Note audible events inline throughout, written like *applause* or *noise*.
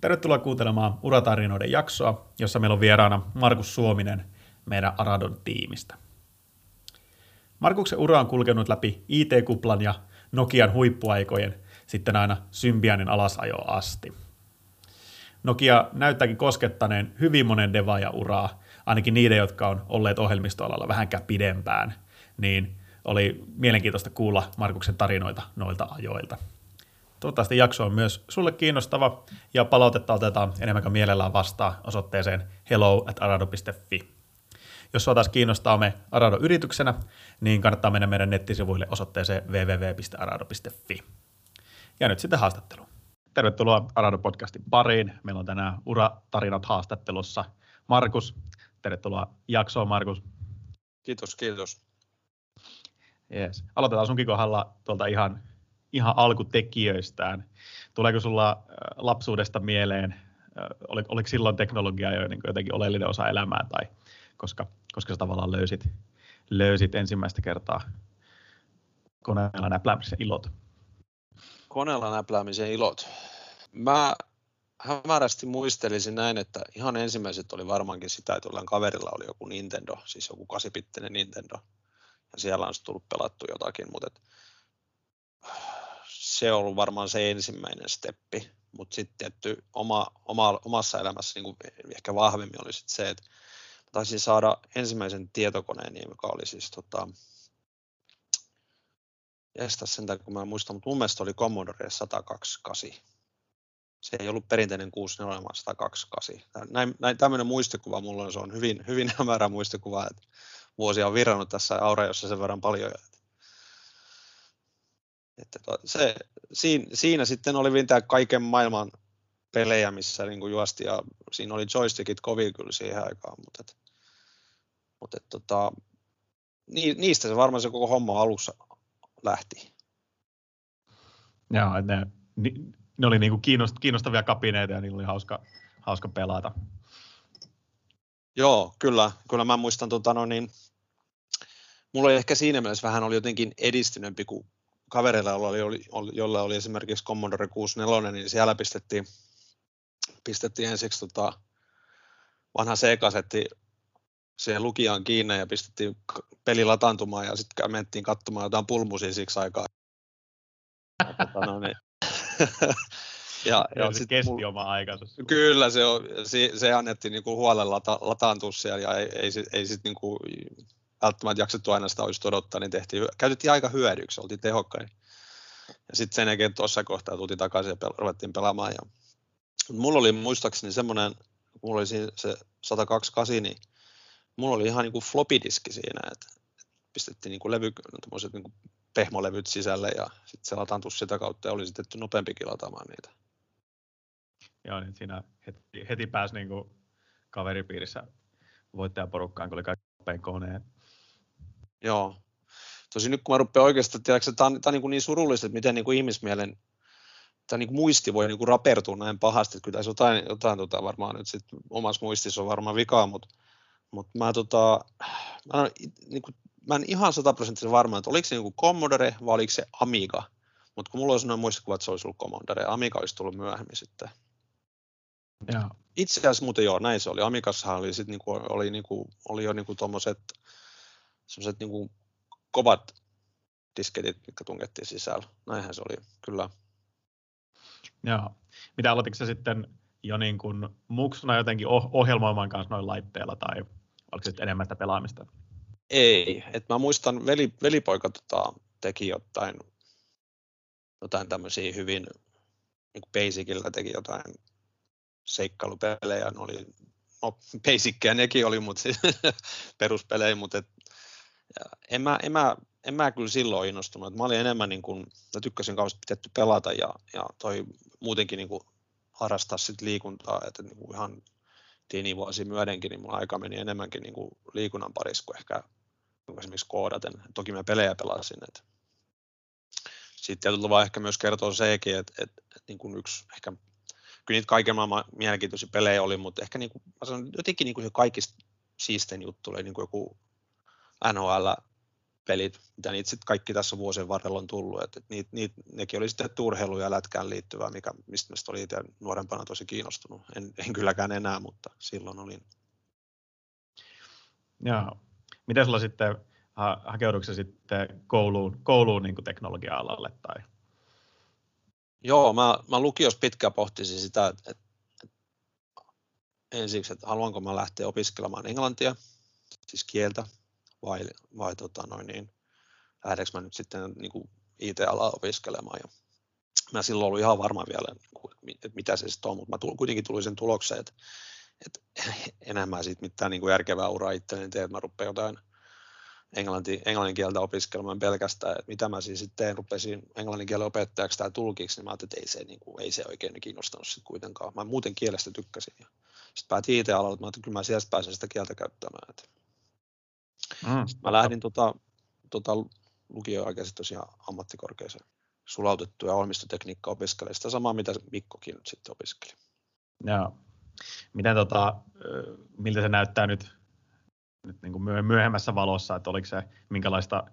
Tervetuloa kuuntelemaan Uratarinoiden jaksoa, jossa meillä on vieraana Markus Suominen meidän Aradon tiimistä. Markuksen ura on kulkenut läpi IT-kuplan ja Nokian huippuaikojen sitten aina Symbianin alasajoon asti. Nokia näyttääkin koskettaneen hyvin monen devaaja uraa, ainakin niiden, jotka on olleet ohjelmistoalalla vähänkään pidempään, niin oli mielenkiintoista kuulla Markuksen tarinoita noilta ajoilta. Toivottavasti jakso on myös sulle kiinnostava ja palautetta otetaan enemmän kuin mielellään vastaan osoitteeseen hello at arado.fi. Jos sinua taas kiinnostaa me Arado-yrityksenä, niin kannattaa mennä meidän nettisivuille osoitteeseen www.arado.fi. Ja nyt sitten haastattelu. Tervetuloa Arado-podcastin pariin. Meillä on tänään Ura-tarinat haastattelussa. Markus, tervetuloa jaksoon Markus. Kiitos, kiitos. Yes. Aloitetaan sunkin kohdalla tuolta ihan ihan alkutekijöistään. Tuleeko sulla äh, lapsuudesta mieleen, äh, oliko silloin teknologia jo niin jotenkin oleellinen osa elämää tai koska, koska sä tavallaan löysit, löysit ensimmäistä kertaa koneella näpläämisen ilot? Koneella näpläämisen ilot. Mä hämärästi muistelisin näin, että ihan ensimmäiset oli varmaankin sitä, että jollain kaverilla oli joku Nintendo, siis joku kasipittinen Nintendo, ja siellä on tullut pelattu jotakin, mutta se on ollut varmaan se ensimmäinen steppi, mutta sitten tietty oma, oma, omassa elämässä niin ehkä vahvemmin oli sit se, että taisin saada ensimmäisen tietokoneen, joka oli siis tota, estä sen takia, kun mä en muista, mutta mun mielestä oli Commodore 128. Se ei ollut perinteinen 64, vaan 128. Näin, näin, tämmöinen muistikuva mulla on, se on hyvin, hyvin hämärä muistikuva, että vuosia on virrannut tässä Aureossa sen verran paljon, että että se, siinä, siinä sitten oli vielä kaiken maailman pelejä, missä niin kuin juosti ja siinä oli joystickit kovin kyllä siihen aikaan, mutta, et, mutta et, tota, niistä se varmaan se koko homma alussa lähti. Joo, ne, ne oli niin kuin kiinnostavia kapineita ja niillä oli hauska, hauska pelata. Joo, kyllä. Kyllä mä muistan, tota, no niin, mulla oli ehkä siinä mielessä vähän oli jotenkin edistyneempi kuin kavereilla, jolla oli, jolla oli esimerkiksi Commodore 64, niin siellä pistettiin, pistettiin ensiksi tota, vanha C-kasetti siihen lukijaan kiinni ja pistettiin peli lataantumaan ja sitten mentiin katsomaan jotain pulmusia siksi aikaa. Ja, tota, no, niin. *laughs* ja, ja, ja se kesti mul... oma aikansa. Kyllä, se, on, se, se annettiin niinku huolella lata, lataantua siellä ja ei, ei, ei, ei sitten niinku välttämättä jaksettu aina sitä olisi odottaa, niin tehtiin, käytettiin aika hyödyksi, oltiin tehokkain. Ja sitten sen jälkeen tuossa kohtaa tultiin takaisin ja pel- ruvettiin pelaamaan. Ja... Mulla oli muistaakseni semmoinen, mulla oli se 128, niin mulla oli ihan niin kuin flopidiski siinä, että pistettiin niin kuin levy, niin kuin pehmolevyt sisälle ja sitten se lataantui sitä kautta ja oli sitten nopeampikin lataamaan niitä. Joo, niin siinä heti, heti pääsi niin kuin kaveripiirissä voittajaporukkaan, kun oli kaikki nopein koneen. Joo. Tosi nyt kun mä rupean oikeastaan, tiedätkö, tämä on, tämä on niin, kuin niin surullista, että miten niin kuin ihmismielen tämä niin muisti voi niin kuin rapertua näin pahasti, että kyllä tässä jotain, jotain tota varmaan nyt sit omassa muistissa on varmaan vikaa, mutta, mutta mä, tota, mä, en, niin kuin, mä en ihan sataprosenttisen varma, että oliko se niin kuin Commodore vai oliko se Amiga, mutta kun mulla on sellainen muistikuva, että se olisi ollut Commodore, Amiga olisi tullut myöhemmin sitten. Ja. Itse asiassa muuten joo, näin se oli. Amikassahan oli, sit niinku, oli, niinku, oli jo niinku tuommoiset semmoiset niin kovat disketit, mitkä tungettiin sisällä. Näinhän se oli, kyllä. Joo. Mitä aloititko se sitten jo niin kuin muksuna jotenkin oh- ohjelmoimaan kanssa noin laitteella tai oliko se enemmän sitä pelaamista? Ei, et mä muistan veli, velipoika tota, teki jotain, jotain tämmöisiä hyvin niin kuin basicilla teki jotain seikkailupelejä, ne oli, no basickeja nekin oli, mutta siis *laughs* peruspelejä, mutta et, en, mä, en, mä, en mä kyllä silloin innostunut. Mä olin enemmän niin kuin, mä tykkäsin kauheasti pitetty pelata ja, ja toi muutenkin niin kuin harrastaa sit liikuntaa, että niin kuin ihan teinivuosi myödenkin, niin mulla aika meni enemmänkin niin kuin liikunnan parissa kuin ehkä esimerkiksi koodaten. Toki mä pelejä pelasin. Että. Sitten tietyllä tavalla ehkä myös kertoo sekin, että, että, että niin kuin yksi ehkä, kyllä niitä kaiken maailman mielenkiintoisia pelejä oli, mutta ehkä niin kuin, mä sanon, jotenkin niin kuin se kaikista siistein juttu oli niin kuin joku NHL pelit, mitä niitä sitten kaikki tässä vuosien varrella on tullut, että niit, niit, nekin oli sitten urheilu ja lätkään liittyvää, mikä, mistä mä olin itse nuorempana tosi kiinnostunut. En, en kylläkään enää, mutta silloin olin. Joo. Miten sulla sitten, ha, hakeudutko sitten kouluun, kouluun niin teknologia-alalle? Tai? Joo, mä, mä lukios pitkään pohtisin sitä, että, että ensiksi, että haluanko mä lähteä opiskelemaan englantia, siis kieltä, vai, vai tota noin niin, lähdekö mä nyt sitten niin kuin IT-alaa opiskelemaan. Ja mä silloin ollut ihan varma vielä, niin että mitä se sitten on, mutta mä tulin, kuitenkin tulin sen tulokseen, että, että *laughs* enemmän siitä mitään niin kuin järkevää uraa itselleni tee, että mä rupean jotain englanti, englannin kieltä opiskelemaan pelkästään, että mitä mä siis sitten teen, rupesin englannin kielen opettajaksi tai tulkiksi, niin mä ajattelin, että ei se, niin kuin, ei se oikein kiinnostanut sitten kuitenkaan. Mä muuten kielestä tykkäsin. Ja sitten päätin IT-alalle, että mä ajattelin, että kyllä mä sieltä pääsen sitä kieltä käyttämään. Että Mm, mä lähdin tota, tota lukioaikaisesti tosiaan ammattikorkeeseen sulautettuja ohjelmistotekniikkaa opiskelemaan. Sitä samaa, mitä Mikkokin nyt sitten opiskeli. Joo. Miten tota, miltä se näyttää nyt, nyt niin kuin myöhemmässä valossa, että oliko se, minkälaista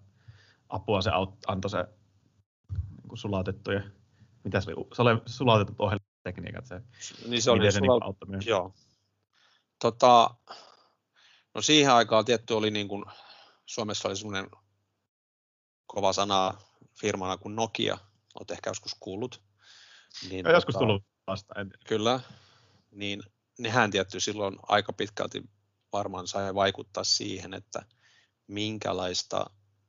apua se antoi se niin kuin sulautettu ja mitä se oli, se oli sulautetut ohjelmistotekniikat, se, niin se oli se sulaut... niin auttoi Joo. Tota, No siihen aikaan tietty oli niin kuin, Suomessa oli semmoinen kova sana firmana kuin Nokia, olet ehkä joskus kuullut. Niin, ja joskus tota, tullut vasta. En... Kyllä, niin nehän tietty silloin aika pitkälti varmaan sai vaikuttaa siihen, että minkälaista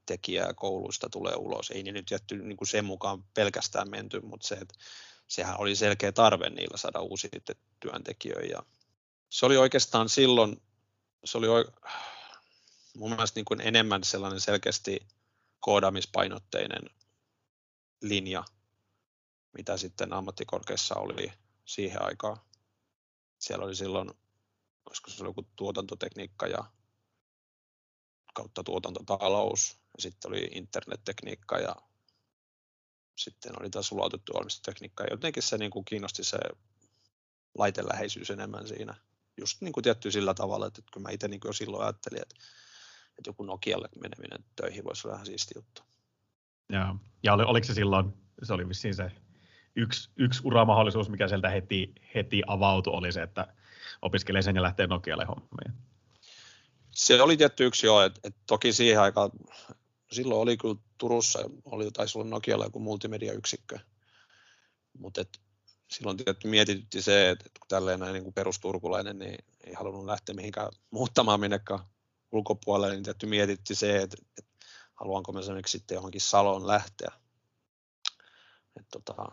tekijää kouluista tulee ulos. Ei ne nyt jätty niin kuin sen mukaan pelkästään menty, mutta se, että sehän oli selkeä tarve niillä saada uusia työntekijöitä. Se oli oikeastaan silloin se oli mun mielestä niin kuin enemmän sellainen selkeästi koodaamispainotteinen linja, mitä sitten ammattikorkeassa oli siihen aikaan. Siellä oli silloin, olisiko se oli joku tuotantotekniikka ja kautta tuotantotalous, ja sitten oli internettekniikka ja sitten oli taas sulautettu valmistustekniikka, ja jotenkin se niin kuin kiinnosti se laiteläheisyys enemmän siinä just niin kuin tietty sillä tavalla, että kyllä mä itse niin jo silloin ajattelin, että, että joku Nokialle meneminen töihin voisi olla ihan siisti juttu. Ja, ja oli, oliko se silloin, se oli vissiin se yksi, yksi uramahdollisuus, mikä sieltä heti, heti avautui, oli se, että opiskelee sen ja lähtee Nokialle hommiin. Se oli tietty yksi jo, että, että toki siihen aikaan, silloin oli kyllä Turussa, oli, taisi olla Nokialla joku multimediayksikkö, mutta silloin tietysti mietitytti se, että kun tälleen näin niin kuin perusturkulainen, niin ei halunnut lähteä mihinkään muuttamaan minnekään ulkopuolelle, niin tietysti mietitti se, että, että haluanko mä esimerkiksi sitten johonkin Saloon lähteä. Että tota,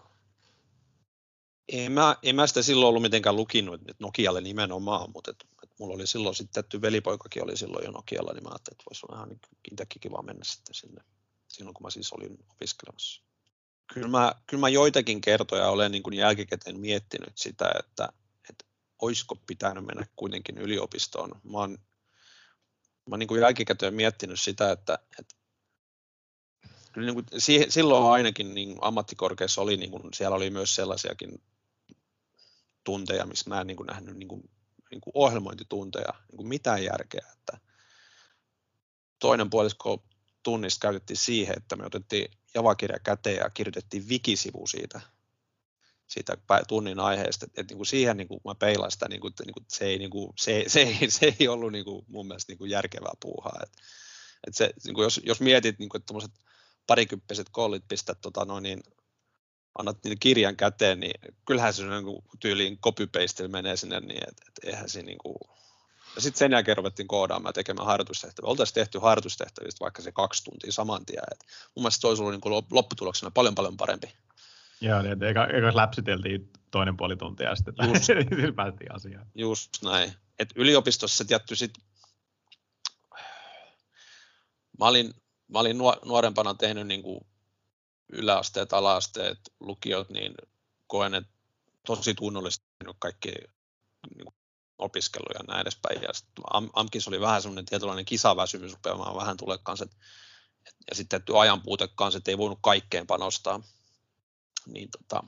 en, mä, en mä sitä silloin ollut mitenkään lukinut, että Nokialle nimenomaan, mutta että, että mulla oli silloin sitten tietty velipoikakin oli silloin jo Nokialla, niin mä ajattelin, että voisi olla ihan niin kiva mennä sitten sinne, silloin kun mä siis olin opiskelemassa kyllä mä, kyllä mä joitakin kertoja olen niin kuin jälkikäteen miettinyt sitä, että, että olisiko pitänyt mennä kuitenkin yliopistoon. Mä oon, mä oon niin kuin jälkikäteen miettinyt sitä, että, että kyllä niin kuin, silloin ainakin niin ammattikorkeassa oli, niin kuin, siellä oli myös sellaisiakin tunteja, missä mä en niin kuin nähnyt niin kuin, niin kuin ohjelmointitunteja, niin kuin mitään järkeä. Että toinen puolisko tunnista käytettiin siihen, että me otettiin javakirja käteen ja kirjoitettiin wikisivu siitä, siitä tunnin aiheesta, että, että niin siihen niin kuin mä peilaan sitä, niin kuin, että niin kuin se, ei, niin kuin, se, se, ei, se ei ollut niin kuin mun mielestä niin kuin järkevää puuhaa. Että, että se, niin kuin jos, jos mietit, niin kuin, että tuommoiset parikymppiset kollit pistät tota, noin, niin annat niitä kirjan käteen, niin kyllähän se niin kuin, tyyliin copy menee sinne niin, että, että eihän se niin kuin, ja sitten sen jälkeen ruvettiin koodaamaan ja tekemään harjoitustehtäviä. Oltaisiin tehty harjoitustehtävistä vaikka se kaksi tuntia saman tien. Et mun mielestä se olisi ollut niin lopputuloksena paljon paljon parempi. Joo, niin eka, eka läpsiteltiin toinen puoli tuntia ja sitten Just, *laughs* päästiin asiaan. Just näin. Et yliopistossa se tietty sit, mä olin, mä olin nuorempana tehnyt niin kuin yläasteet, alaasteet, lukiot, niin koen, että tosi tunnollisesti kaikki niin opiskelu ja näin edespäin. Ja Am- AMKissa oli vähän semmoinen tietynlainen kisaväsymys rupeamaan vähän tulee kanssa, ja sitten ajan puute kanssa, että ei voinut kaikkeen panostaa. Niin tota,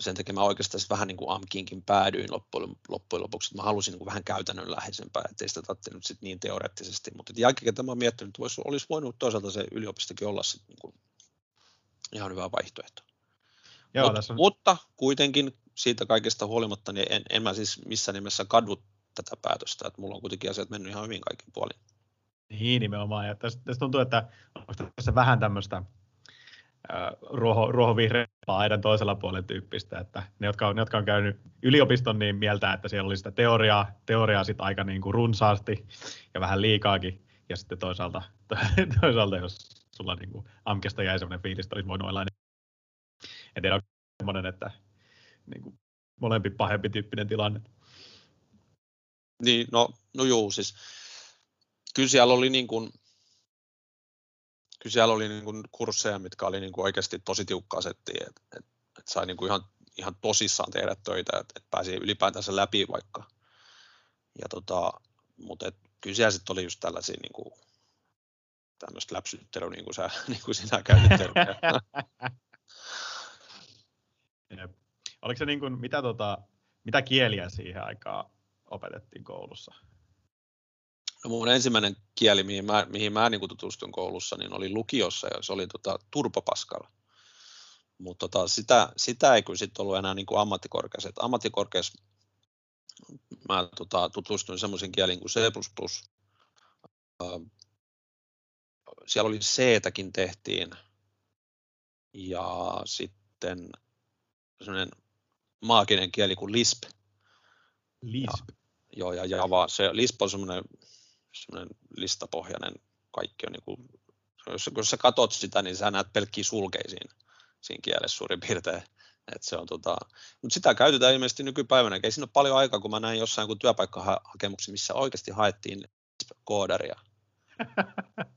sen takia mä oikeastaan vähän niin kuin AMKiinkin päädyin loppujen, loppujen lopuksi, että mä halusin niin kuin vähän käytännönläheisempää, ettei sitä tarvitse nyt sit niin teoreettisesti, mutta jälkikäteen mä oon miettinyt, että vois, olisi voinut toisaalta se yliopistokin olla sit niin kuin ihan hyvä vaihtoehto. Joo, Mut, on... Mutta kuitenkin siitä kaikesta huolimatta, niin en, en mä siis missään nimessä kadvu tätä päätöstä, että mulla on kuitenkin asiat mennyt ihan hyvin kaikin puolin. Niin nimenomaan, ja tässä, tässä tuntuu, että onko tässä vähän tämmöistä ruoho, ruohovihreä aidan toisella puolella tyyppistä, että ne jotka, on, ne, jotka on käynyt yliopiston, niin mieltä, että siellä oli sitä teoriaa, teoriaa sit aika niin kuin runsaasti ja vähän liikaakin, ja sitten toisaalta, *laughs* toisaalta jos sulla niin kuin AMKesta jäi sellainen fiilis, että olisi voinut olla en tiedä, semmoinen, että niin kuin molempi pahempi tyyppinen tilanne. Niin, no, no juu, siis kyllä siellä oli niin kuin, kyllä siellä oli niin kuin kursseja, mitkä oli niin kuin oikeasti tosi tiukkaa settiä, että et, et sai niin kuin ihan, ihan tosissaan tehdä töitä, että et pääsi ylipäätänsä läpi vaikka. Ja tota, mutta et, kyllä siellä sitten oli just tällaisia niin kuin, tämmöistä läpsyttelyä, niin kuin, sä, *laughs* niin kuin sinä käytit *laughs* Oliko se niin kuin, mitä, tota, mitä kieliä siihen aikaan opetettiin koulussa? No mun ensimmäinen kieli, mihin mä, mihin mä niin tutustuin koulussa, niin oli lukiossa ja se oli tota, turpopaskalla. Mutta tota, sitä, sitä ei kyllä sitten ollut enää niin ammattikorkeassa. ammattikorkeassa mä tota, tutustuin semmoisen kielin kuin C++. siellä oli C-täkin tehtiin ja sitten semmoinen maaginen kieli kuin Lisp. Lisp. Ja, joo, ja Java. Se, Lisp on semmoinen, semmoinen listapohjainen, kaikki on niin kuin, jos, jos sä katot sitä, niin sä näet pelkkiä sulkeisiin siinä kielessä suurin piirtein. Et se on tota, mutta sitä käytetään ilmeisesti nykypäivänä. Ei siinä ole paljon aikaa, kun mä näin jossain kuin työpaikkahakemuksia, missä oikeasti haettiin koodaria. *laughs*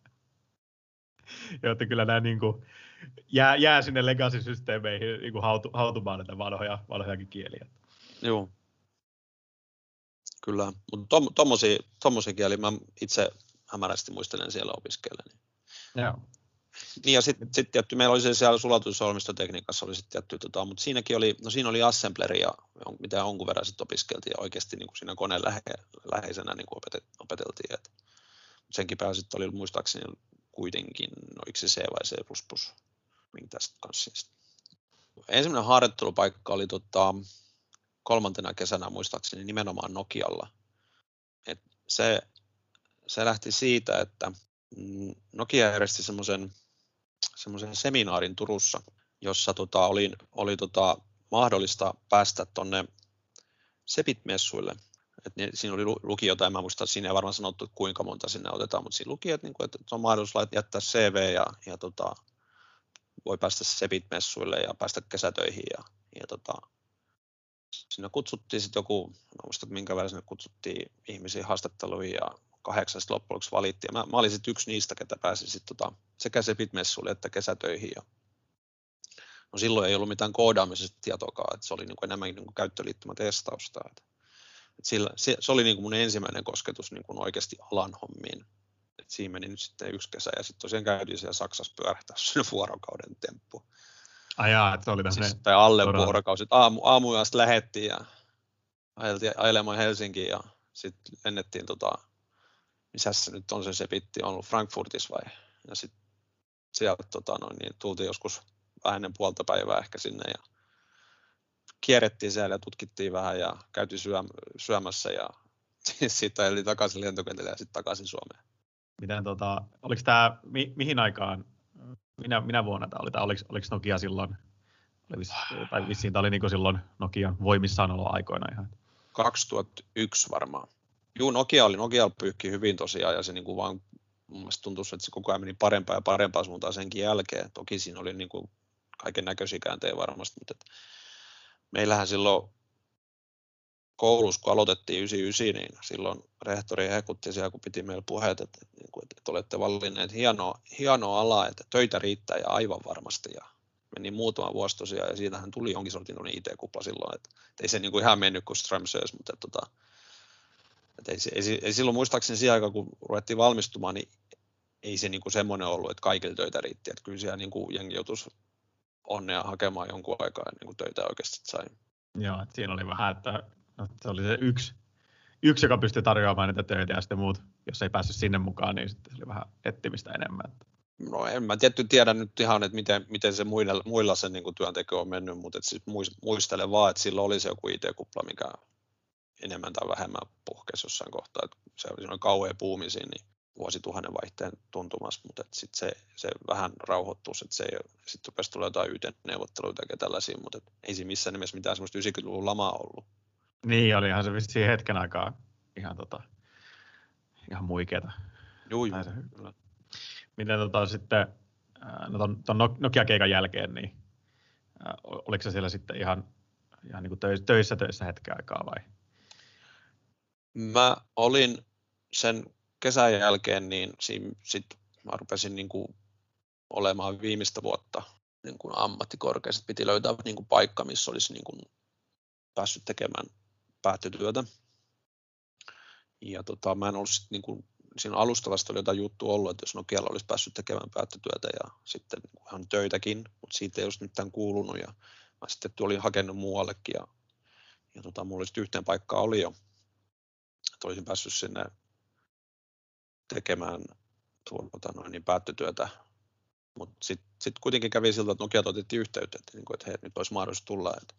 Joo, että kyllä nämä niin kuin, jää, jää sinne legacy-systeemeihin niin kuin hautu, hautumaan näitä vanhoja, vanhojakin kieliä. Joo. Kyllä, mutta tom, tommosia, tommosia kieliä mä itse hämärästi muistelen siellä opiskellen. Joo. Niin ja sitten sit tietty, meillä oli se siellä sulatusolmistotekniikassa oli sitten tietty, tota, mutta siinäkin oli, no siinä oli assembleri ja mitä jonkun verran sitten opiskeltiin ja oikeasti niin kuin siinä koneen lähe, läheisenä niin kuin opetet, opeteltiin. Et, senkin päällä sitten oli muistaakseni kuitenkin, no se C vai C++, minkä tästä kanssa. Ensimmäinen harjoittelupaikka oli tota, kolmantena kesänä muistaakseni nimenomaan Nokialla. Et se, se lähti siitä, että mm, Nokia järjesti semmoisen seminaarin Turussa, jossa tota, oli, oli tota, mahdollista päästä tuonne Sepit-messuille. Et niin, siinä oli lukijoita, en mä muista, siinä ei varmaan sanottu, että kuinka monta sinne otetaan, mutta siinä luki, että, niin kuin, että on mahdollisuus jättää CV ja, ja tota, voi päästä Sepit-messuille ja päästä kesätöihin. Ja, ja tota, sinne kutsuttiin sitten joku, mä muista, että minkä verran sinne kutsuttiin ihmisiä haastatteluihin ja kahdeksan loppujen lopuksi valittiin. Mä, mä olin sitten yksi niistä, ketä pääsi sitten tota, sekä Sepit-messuille että kesätöihin. Ja, no silloin ei ollut mitään koodaamisesta tietoakaan, että se oli niin kuin enemmän niin kuin käyttöliittymätestausta. Että et sillä, se, se, oli niin kuin mun ensimmäinen kosketus niin kuin oikeasti alan hommiin. Et siinä meni nyt sitten yksi kesä ja sitten tosiaan käytiin siellä Saksassa pyörähtää sen vuorokauden temppu. Ai jaa, että se oli siis, tai alle todella. vuorokausi. Aamu, aamuyöstä lähettiin ja ajeltiin ajelemaan Helsinkiin ja sitten lennettiin tota, missä se nyt on se sepitti, on ollut Frankfurtissa vai? Ja sitten sieltä tota, noin, niin tultiin joskus vähän ennen puolta päivää ehkä sinne ja kierrettiin siellä ja tutkittiin vähän ja käytiin syö, syömässä ja *laughs* sitten eli takaisin lentokentälle ja sitten takaisin Suomeen. Miten, tota, oliko tämä, mi, mihin aikaan, minä, minä vuonna tämä oli, tai oliko, oliko Nokia silloin, oli tai vissiin tämä oli niin silloin Nokian voimissaan ollut aikoina ihan? 2001 varmaan. Juu, Nokia oli, Nokia pyykki hyvin tosiaan ja se niin kuin vaan mun mielestä tuntui, että se koko ajan meni parempaa ja parempaa suuntaan senkin jälkeen. Toki siinä oli niin kuin kaiken näköisiä käänteitä varmasti, mutta meillähän silloin koulussa, kun aloitettiin 99, niin silloin rehtori hekutti siellä, kun piti meillä puheet, että, että, että, että olette valinneet hienoa, hienoa alaa, että töitä riittää ja aivan varmasti. Ja meni muutama vuosi tosiaan, ja siitähän tuli jonkin sortin IT-kupla silloin, että, että ei se niin kuin ihan mennyt kuin Strömsös, mutta että, tota, että ei, ei, ei, silloin muistaakseni siihen aikaan, kun ruvettiin valmistumaan, niin ei se niin kuin semmoinen ollut, että kaikille töitä riitti. Että kyllä siellä niin kuin jengi joutuisi onnea hakemaan jonkun aikaa ennen kuin töitä oikeasti sai. Joo, että siinä oli vähän, että no, se oli se yksi, yksi, joka pystyi tarjoamaan niitä töitä ja sitten muut, jos ei päässyt sinne mukaan, niin sitten se oli vähän ettimistä enemmän. No en mä tietty tiedä nyt ihan, että miten, miten se muilla, muilla se niin työnteko on mennyt, mutta siis muistelen vaan, että silloin oli se joku IT-kupla, mikä enemmän tai vähemmän puhkesi jossain kohtaa. Että se oli sellainen kauhea puumisi, niin vuosituhannen vaihteen tuntumassa, mutta sitten se, se vähän rauhoittuu, että se ei sitten rupesi tulla jotain YT-neuvotteluita ja tällaisia, mutta ei siinä missään nimessä mitään semmoista 90-luvun lamaa ollut. Niin, olihan se vissiin hetken aikaa ihan, tota, ihan muikeeta. Juu, Miten tota, sitten, no ton, ton Nokia-keikan jälkeen, niin oliko se siellä sitten ihan, ihan niin kuin töissä töissä hetken aikaa vai? Mä olin sen kesän jälkeen, niin sitten mä rupesin niin kuin olemaan viimeistä vuotta niin kuin ammattikorkeassa. Piti löytää niin kuin paikka, missä olisi niin kuin päässyt tekemään päättötyötä. Ja tota, mä en ollut sit niin kuin, siinä alustavasti oli jotain juttu ollut, että jos Nokialla olisi päässyt tekemään päättötyötä ja sitten niin ihan töitäkin, mutta siitä ei olisi mitään kuulunut ja mä sitten olin hakenut muuallekin ja, ja tota, mulla olisi yhteen paikkaa oli jo, että olisin päässyt sinne tekemään tuota, noin, niin päättötyötä. Mutta sitten sit kuitenkin kävi siltä, että Nokia otettiin yhteyttä, että, niin kuin, että hei, nyt olisi mahdollista tulla että,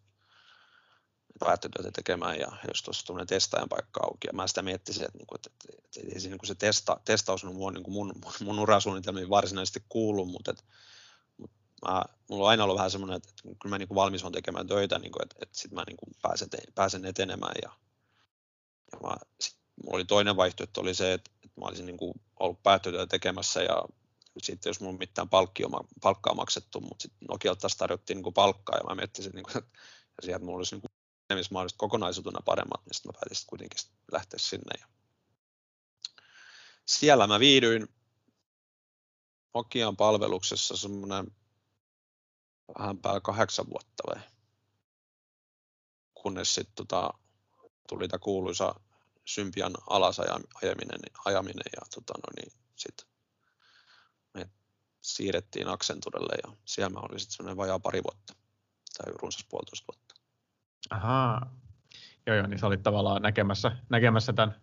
että päättötyötä tekemään ja jos tuossa tuommoinen testaajan paikka auki. Ja mä sitä miettisin, että, niin kuin, että, että, että, että se, niin kuin se testa, testaus on mun, niin kuin mun, mun urasuunnitelmiin varsinaisesti kuulu, mutta että, mä, mulla on aina ollut vähän semmoinen, että, että kyllä mä niin kuin valmis on tekemään töitä, niin kuin, että, että sitten mä niin kuin pääsen, pääsen etenemään ja, ja mä sit oli toinen vaihtoehto oli se, että, että mä olisin niin kuin ollut päättötyötä tekemässä ja sitten jos mulla mitään palkkia, palkkaa maksettu, mutta sitten Nokialta taas tarjottiin niin kuin palkkaa ja mä miettisin, niin kuin, että sieltä mulla olisi niin kuin mahdolliset kokonaisuutena paremmat, niin sitten mä päätin sitten kuitenkin lähteä sinne. Ja siellä mä viihdyin Nokian palveluksessa semmoinen vähän päällä kahdeksan vuotta vai, kunnes sitten tota, tuli tämä kuuluisa Symbian alasajaminen ajaminen ja tota, no niin, sitten me siirrettiin Accenturelle ja siellä mä olin sitten semmoinen vajaa pari vuotta tai runsas puolitoista vuotta. Ahaa. Joo, joo, niin sä olit tavallaan näkemässä, näkemässä tämän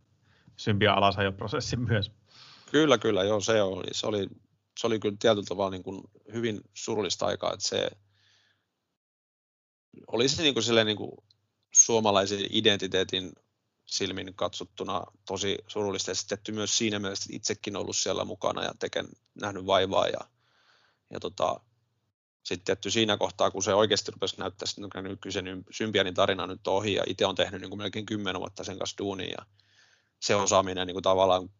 Symbian alasajoprosessin myös. Kyllä, kyllä, joo, se oli, se oli, se oli kyllä tietyllä tavalla niin kuin hyvin surullista aikaa, että se oli se niin kuin, niin kuin suomalaisen identiteetin silmin katsottuna tosi surullista esitetty myös siinä mielessä, itsekin ollut siellä mukana ja teken, nähnyt vaivaa ja, ja tota, sitten tietty siinä kohtaa, kun se oikeasti rupesi näyttää että nykyisen Symbianin tarina nyt ohi ja itse on tehnyt niin kuin melkein kymmenen vuotta sen kanssa duunia ja se osaaminen niin kuin tavallaan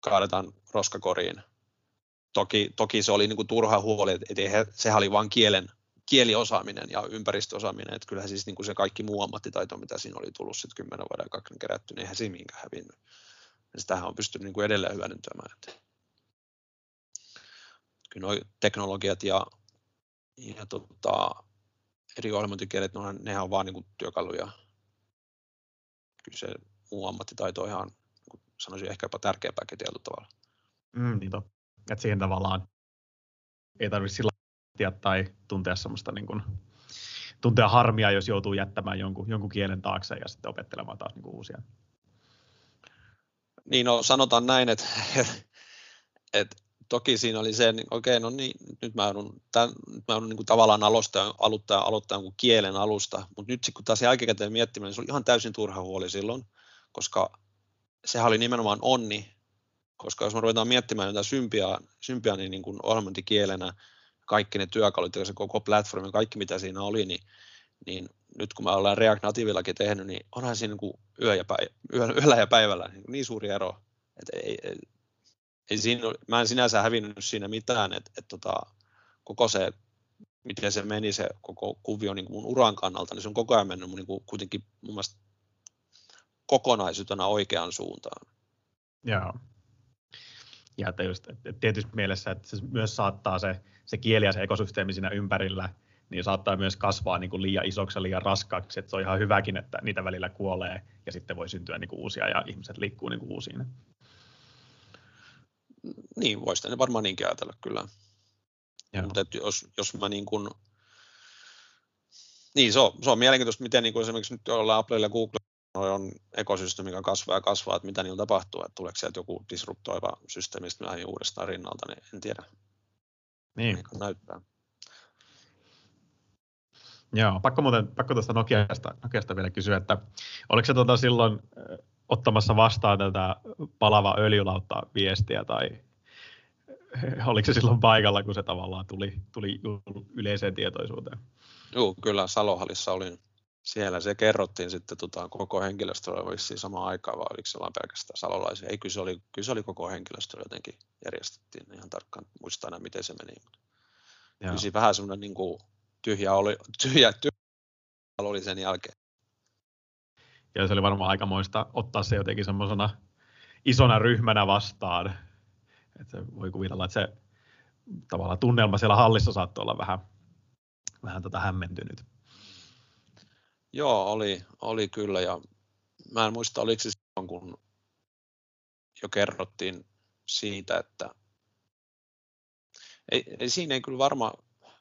kaadetaan roskakoriin. Toki, toki se oli niin kuin turha huoli, että sehän oli vain kielen kieliosaaminen ja ympäristöosaaminen, että kyllähän siis niin kuin se kaikki muu ammattitaito, mitä siinä oli tullut sitten kymmenen vuoden kaksin kerätty, niin eihän se mihinkään hävinnyt. Ja sitähän on pystynyt niin kuin edelleen hyödyntämään. Että kyllä nuo teknologiat ja, ja tota, eri ohjelmointikielet, no, nehän on vaan niin kuin työkaluja. Kyllä se muu ammattitaito on ihan, niin sanoisin, ehkä jopa tärkeämpääkin tietyllä tavalla. Mm, niin Että siihen tavallaan ei tarvitse sillä tai tuntea semmoista niin kuin, tuntea harmia, jos joutuu jättämään jonkun, jonkun kielen taakse ja sitten opettelemaan taas niin kuin uusia. Niin, no sanotaan näin, että, *laughs* että toki siinä oli se, niin okei, no niin, nyt mä joudun, tämän, nyt mä joudun niin kuin tavallaan aloittaa, aloittaa, aloittaa jonkun kielen alusta, mutta nyt kun taas jälkikäteen miettimään, niin se oli ihan täysin turha huoli silloin, koska sehän oli nimenomaan onni, koska jos me ruvetaan miettimään jotain sympiaa, sympiaa niin, niin kuin ohjelmointikielenä, kaikki ne työkalut ja se koko platformi, kaikki mitä siinä oli, niin, niin nyt kun me ollaan React Nativellakin tehnyt, niin onhan siinä niin yö ja päivä, yö, yöllä ja päivällä niin, niin suuri ero, että ei, ei, ei siinä, mä en sinänsä hävinnyt siinä mitään, että, että tota, koko se, miten se meni se koko kuvio niin mun uran kannalta, niin se on koko ajan mennyt niin kuin, kuitenkin mun mielestä kokonaisuutena oikeaan suuntaan. Joo. Ja että just, että tietysti mielessä, että se myös saattaa se se kieli ja se ekosysteemi siinä ympärillä, niin saattaa myös kasvaa niin kuin liian isoksi ja liian raskaaksi, että se on ihan hyväkin, että niitä välillä kuolee ja sitten voi syntyä niin kuin uusia ja ihmiset liikkuu niin kuin uusiin. Niin, voisi ne varmaan niinkin ajatella kyllä. Mutta jos, jos mä niin kuin Niin, se on, se on mielenkiintoista, miten niin kuin esimerkiksi nyt ollaan Apple ja Google on ekosysteemi, joka kasvaa ja kasvaa, että mitä niillä tapahtuu, että tuleeko sieltä joku disruptoiva systeemi sitten uudestaan rinnalta, niin en tiedä. Niin. niin näyttää. Joo, pakko muuten, pakko tuosta Nokiasta, Nokiasta vielä kysyä, että oliko se tuota silloin ottamassa vastaan tätä palava öljylautta viestiä tai oliko se silloin paikalla, kun se tavallaan tuli, tuli yleiseen tietoisuuteen? Joo, kyllä Salohallissa olin siellä. Se kerrottiin sitten tota, koko henkilöstölle vissiin samaan aikaan, vai oliko se vain pelkästään salolaisia? Ei, kyllä se oli, kyllä se oli koko henkilöstö jotenkin järjestettiin. Ihan tarkkaan muistaa aina, miten se meni. Kyllä siinä vähän semmoinen niin kuin, tyhjä oli, *laughs* tyhjä, tyhjä oli sen jälkeen. Ja se oli varmaan aikamoista ottaa se jotenkin semmoisena isona ryhmänä vastaan. Että voi kuvitella, että se tavallaan tunnelma siellä hallissa saattoi olla vähän, vähän tota hämmentynyt. Joo, oli, oli kyllä. Ja mä en muista, oliko se silloin, kun jo kerrottiin siitä, että ei, ei siinä ei kyllä varmaan,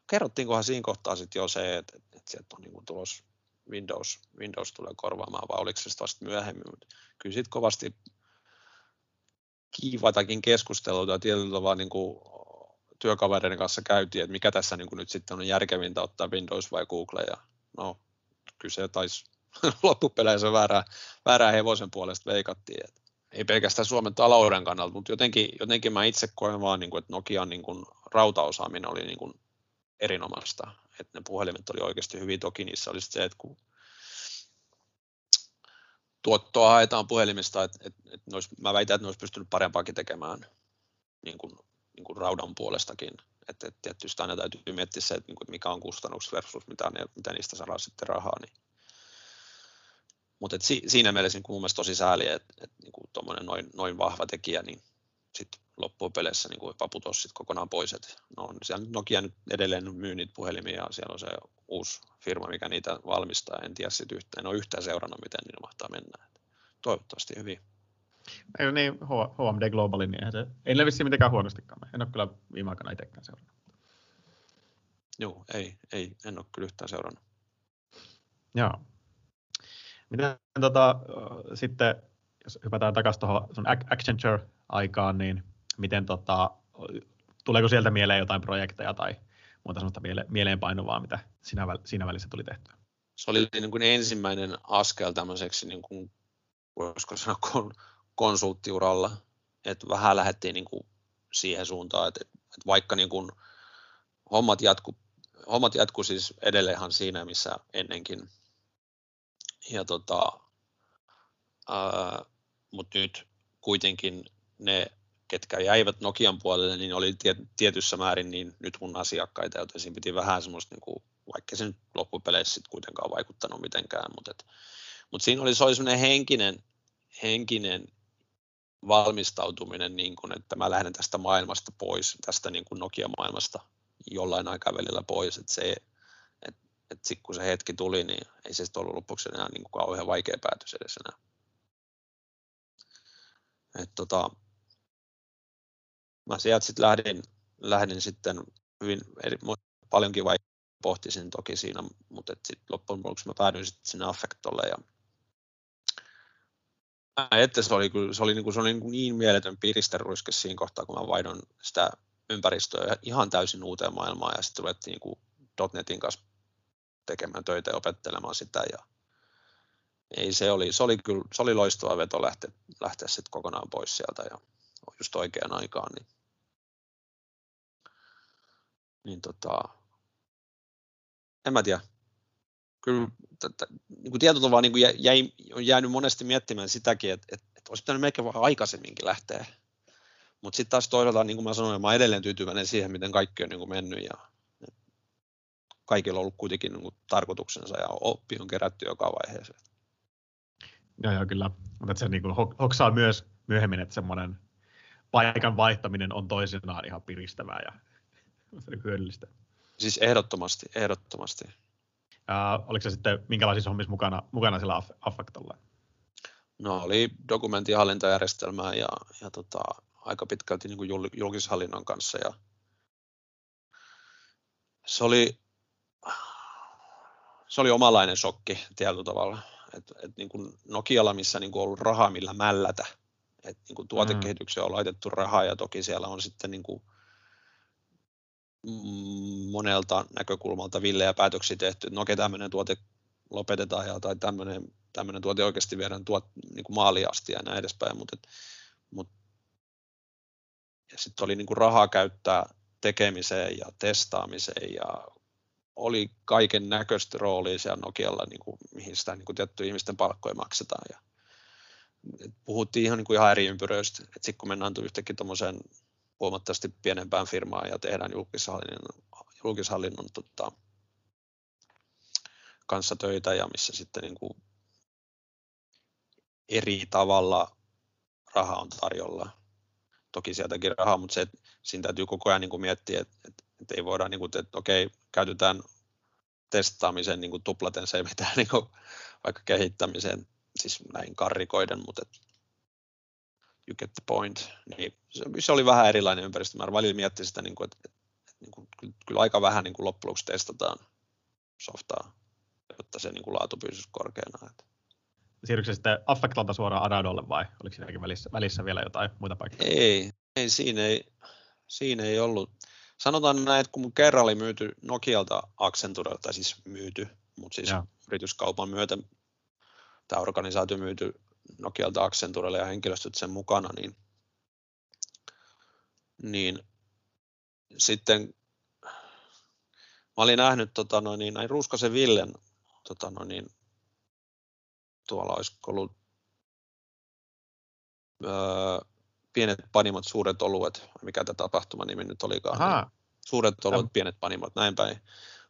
kerrottiinkohan siinä kohtaa sitten jo se, että, että sieltä on niin tulos Windows, Windows tulee korvaamaan, vai oliko se vasta myöhemmin, mutta kyllä sitten kovasti kiivaitakin keskusteluita tietyllä tavalla niin kuin työkavereiden kanssa käytiin, että mikä tässä niin kuin nyt sitten on järkevintä ottaa Windows vai Google, ja no kyllä se taisi *laughs* loppupeleissä väärää, väärää hevosen puolesta veikattiin, että ei pelkästään Suomen talouden kannalta, mutta jotenkin, jotenkin mä itse koen vaan, niin kuin, että Nokian niin kuin, rautaosaaminen oli niin kuin, erinomaista, että ne puhelimet oli oikeasti hyvin, toki niissä oli se, että kun tuottoa haetaan puhelimista, että, että olisi, mä väitän, että ne olisi pystynyt parempaakin tekemään niin kuin, niin kuin raudan puolestakin, että, että tietysti aina täytyy miettiä se, että, niin mikä on kustannus versus mitä, ne, mitä niistä saadaan sitten rahaa, niin mutta si, siinä mielessä niin mun mielestä tosi sääli, että, että niin noin, noin vahva tekijä, niin sitten loppupeleissä niin jopa putosi sit kokonaan pois. Et no, siellä Nokia nyt edelleen myy niitä puhelimia ja siellä on se uusi firma, mikä niitä valmistaa. En tiedä sit yhtään, en ole yhtään seurannut, miten niillä mahtaa mennä. Et toivottavasti hyvin. Ei niin, HMD Globalin, niin se, ei ne vissiin mitenkään huonostikaan. En ole kyllä viime aikana itsekään seurannut. Joo, ei, ei, en ole kyllä yhtään seurannut. Joo. Miten tota, sitten, jos hypätään takaisin tuohon Accenture-aikaan, niin miten tota, tuleeko sieltä mieleen jotain projekteja tai muuta sellaista miele, mieleenpainuvaa, mitä siinä, siinä välissä tuli tehtyä? Se oli niin kuin ensimmäinen askel tämmöiseksi, niin kuin, voisiko sanoa, konsulttiuralla, että vähän lähdettiin niin kuin siihen suuntaan, että, että vaikka niin kuin hommat jatku, hommat jatku siis edelleenhan siinä, missä ennenkin. Ja tota, mutta nyt kuitenkin ne ketkä jäivät Nokian puolelle, niin oli tietyssä määrin niin nyt mun asiakkaita, joten siinä piti vähän semmoista, niin kuin, vaikka se nyt loppupeleissä sitten kuitenkaan vaikuttanut mitenkään, mutta, et, mutta siinä oli, se oli semmoinen henkinen, henkinen valmistautuminen, niin kuin, että mä lähden tästä maailmasta pois, tästä niin kuin Nokia-maailmasta jollain aikavälillä pois, että se, että, että sit kun se hetki tuli, niin ei se sitten ollut lopuksi enää niin kuin kauhean vaikea päätös edes enää. Et tota, mä sieltä sitten lähdin, lähdin sitten hyvin eri, paljonkin vai pohtisin toki siinä, mutta sitten loppujen lopuksi mä päädyin sitten sinne Affectolle ja että se oli, se oli, niin, kuin, se oli niin, niin mieletön piristeruiske siinä kohtaa, kun mä vaihdon sitä ympäristöä ihan täysin uuteen maailmaan ja sitten ruvettiin niin kuin .NETin kanssa tekemään töitä ja opettelemaan sitä ja ei se oli, se oli kyllä, se oli loistava veto lähteä, lähteä sitten kokonaan pois sieltä ja just oikeaan aikaan, niin niin tota, en mä tiedä. Kyllä tätä, niin kuin tietyllä tavalla niin jäi, on jäänyt monesti miettimään sitäkin, että, että, että olisi pitänyt melkein vähän aikaisemminkin lähteä. Mutta sitten taas toisaalta, niin kuin mä sanoin, mä olen edelleen tyytyväinen siihen, miten kaikki on niin kuin mennyt ja kaikilla on ollut kuitenkin niin kuin tarkoituksensa ja oppi on kerätty joka vaiheeseen. Joo, joo, kyllä. Mutta se niin kuin hoksaa myös myöhemmin, että semmoinen paikan vaihtaminen on toisinaan ihan piristävää ja *laughs* hyödyllistä. Siis ehdottomasti, ehdottomasti. Uh, oliko se sitten minkälaisissa hommissa mukana, mukana sillä Affectolla? No oli dokumentinhallintajärjestelmää ja, ja tota, aika pitkälti niin kuin julkishallinnon kanssa. Ja se oli, se oli omalainen shokki tietyllä tavalla. Et, et niin kuin Nokialla, missä niin kuin ollut rahaa millä mällätä, että niin kuin tuotekehitykseen on laitettu rahaa ja toki siellä on sitten niin kuin monelta näkökulmalta villejä päätöksiä tehty, no okei, tämmöinen tuote lopetetaan ja, tai tämmöinen, tämmöinen tuote oikeasti viedään tuot, niin kuin maaliin asti ja näin edespäin, mutta, mutta ja sitten oli niin kuin rahaa käyttää tekemiseen ja testaamiseen ja oli kaiken näköistä roolia siellä Nokialla, niin kuin, mihin sitä niin kuin tiettyä ihmisten palkkoja maksetaan. Ja, puhuttiin ihan, niin kuin ihan eri ympyröistä, sitten kun mennään yhtäkkiä tuommoiseen huomattavasti pienempään firmaan ja tehdään julkishallinnon, julkishallinnon tota, kanssa töitä ja missä sitten niin kuin eri tavalla raha on tarjolla. Toki sieltäkin rahaa, mutta se, että siinä täytyy koko ajan niin kuin miettiä, että, että, että ei voida, niin kuin, että okei, käytetään testaamisen niin kuin tuplaten, se ei mitään niin kuin, vaikka kehittämiseen, siis näin karrikoiden, mutta että you get the point. Niin se, se oli vähän erilainen ympäristö. Mä välillä miettiä sitä, niin kuin, että, että, niin kuin, kyllä, aika vähän niin kuin loppujen lopuksi testataan softaa, jotta se niin kuin laatu pysyisi korkeana. Että. Siirrytkö sitten Affectalta suoraan Adadolle vai oliko siinäkin välissä, välissä vielä jotain muita paikkoja? Ei, ei, siinä ei, siinä ei ollut. Sanotaan näin, että kun mun kerran oli myyty Nokialta Accenturelta, tai siis myyty, mutta siis ja. yrityskaupan myötä tämä organisaatio myyty Nokialta Accenturelle ja henkilöstöt sen mukana, niin, niin sitten mä olin nähnyt tota noin, niin, näin Ruuskasen Villen tota noin, niin, tuolla olisi ollut öö, pienet panimot, suuret oluet, mikä tämä tapahtuman nimi nyt olikaan. Niin, suuret oluet, pienet panimot, näin päin.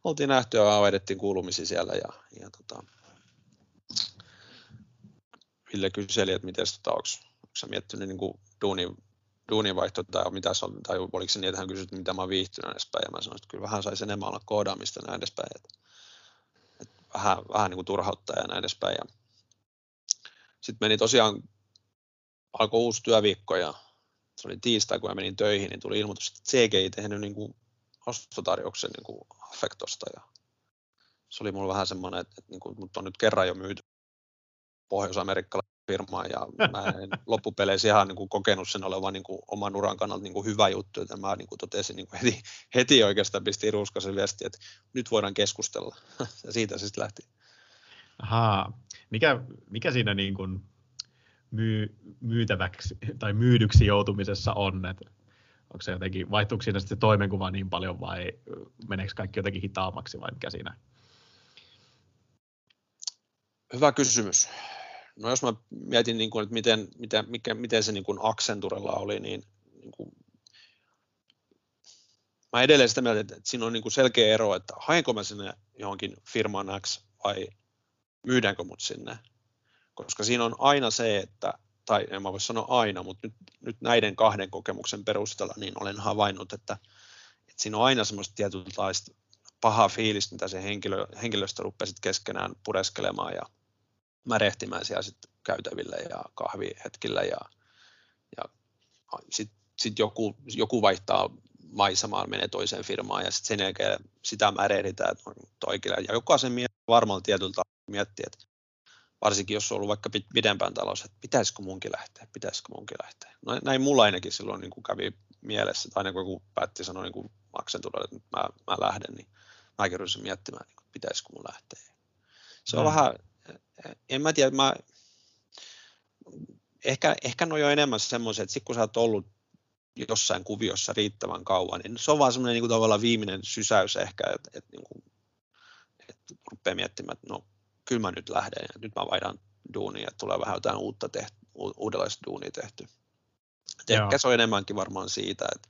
Oltiin nähty ja vedettiin kuulumisia siellä ja, ja tota, Ville kyseli, että miten tota, onko, miettinyt niin kuin duuni, duunivaihto tai mitä se on, tai oliko se niin, että hän kysyi, mitä mä oon viihtynyt edespäin, ja mä sanoin, että kyllä vähän saisi enemmän olla koodaamista näin edespäin, että, että vähän, vähän niin kuin turhauttaa ja näin edespäin. Ja sitten meni tosiaan, alkoi uusi työviikko ja se oli tiistai, kun mä menin töihin, niin tuli ilmoitus, että CGI tehnyt niin kuin ostotarjouksen niin kuin Affectosta ja se oli mulla vähän semmoinen, että, että niin kuin, mut on nyt kerran jo myyty pohjois-amerikkalainen firma ja mä en *laughs* loppupeleissä ihan niin kuin kokenut sen olevan niin kuin oman uran kannalta niin kuin hyvä juttu, että mä niin kuin totesin niin kuin heti, heti oikeastaan pistin ruuskasen viesti, että nyt voidaan keskustella *laughs* ja siitä se sitten lähti. Ahaa. Mikä, mikä siinä niin kuin myy, myytäväksi tai myydyksi joutumisessa on, että onko se jotenkin, vaihtuuko siinä sitten se toimenkuva niin paljon vai meneekö kaikki jotenkin hitaammaksi vai mikä siinä Hyvä kysymys. No jos mä mietin, niin kuin, että miten, miten, mikä, miten se niin kuin Accenturella oli, niin, niin kuin, mä edelleen sitä mieltä, että siinä on niin kuin selkeä ero, että haenko mä sinne johonkin firmaan X vai myydäänkö mut sinne. Koska siinä on aina se, että, tai en mä voi sanoa aina, mutta nyt, nyt näiden kahden kokemuksen perusteella niin olen havainnut, että, että siinä on aina semmoista tietynlaista pahaa fiilistä, mitä se henkilö, henkilöstö rupeaa keskenään pureskelemaan ja märehtimään siellä sit käytäville ja kahvihetkillä ja, ja sitten sit joku, joku vaihtaa maisemaan, menee toiseen firmaan ja sitten sen jälkeen sitä märehditään, että on toikille. Ja jokaisen varmaan tietyltä miettii, että varsinkin jos on ollut vaikka pidempään talous, että pitäisikö munkin lähteä, pitäisikö munkin lähteä. No, näin mulla ainakin silloin niin kuin kävi mielessä, tai aina kun joku päätti sanoa niin kuin että mä, mä lähden, niin mäkin rupesin miettimään, niin kuin, pitäisikö mun lähteä. Se on mm. vähän, en mä tiedä, mä, ehkä, ehkä ne on jo enemmän semmoisia, että sitten kun sä oot ollut jossain kuviossa riittävän kauan, niin se on vaan semmoinen niin tavallaan viimeinen sysäys ehkä, että, että, niin kuin, että rupeaa miettimään, että no kyllä mä nyt lähden ja nyt mä vaihdan duunia, että tulee vähän jotain uutta tehty, uudenlaista duunia tehty. Ehkä se on enemmänkin varmaan siitä, että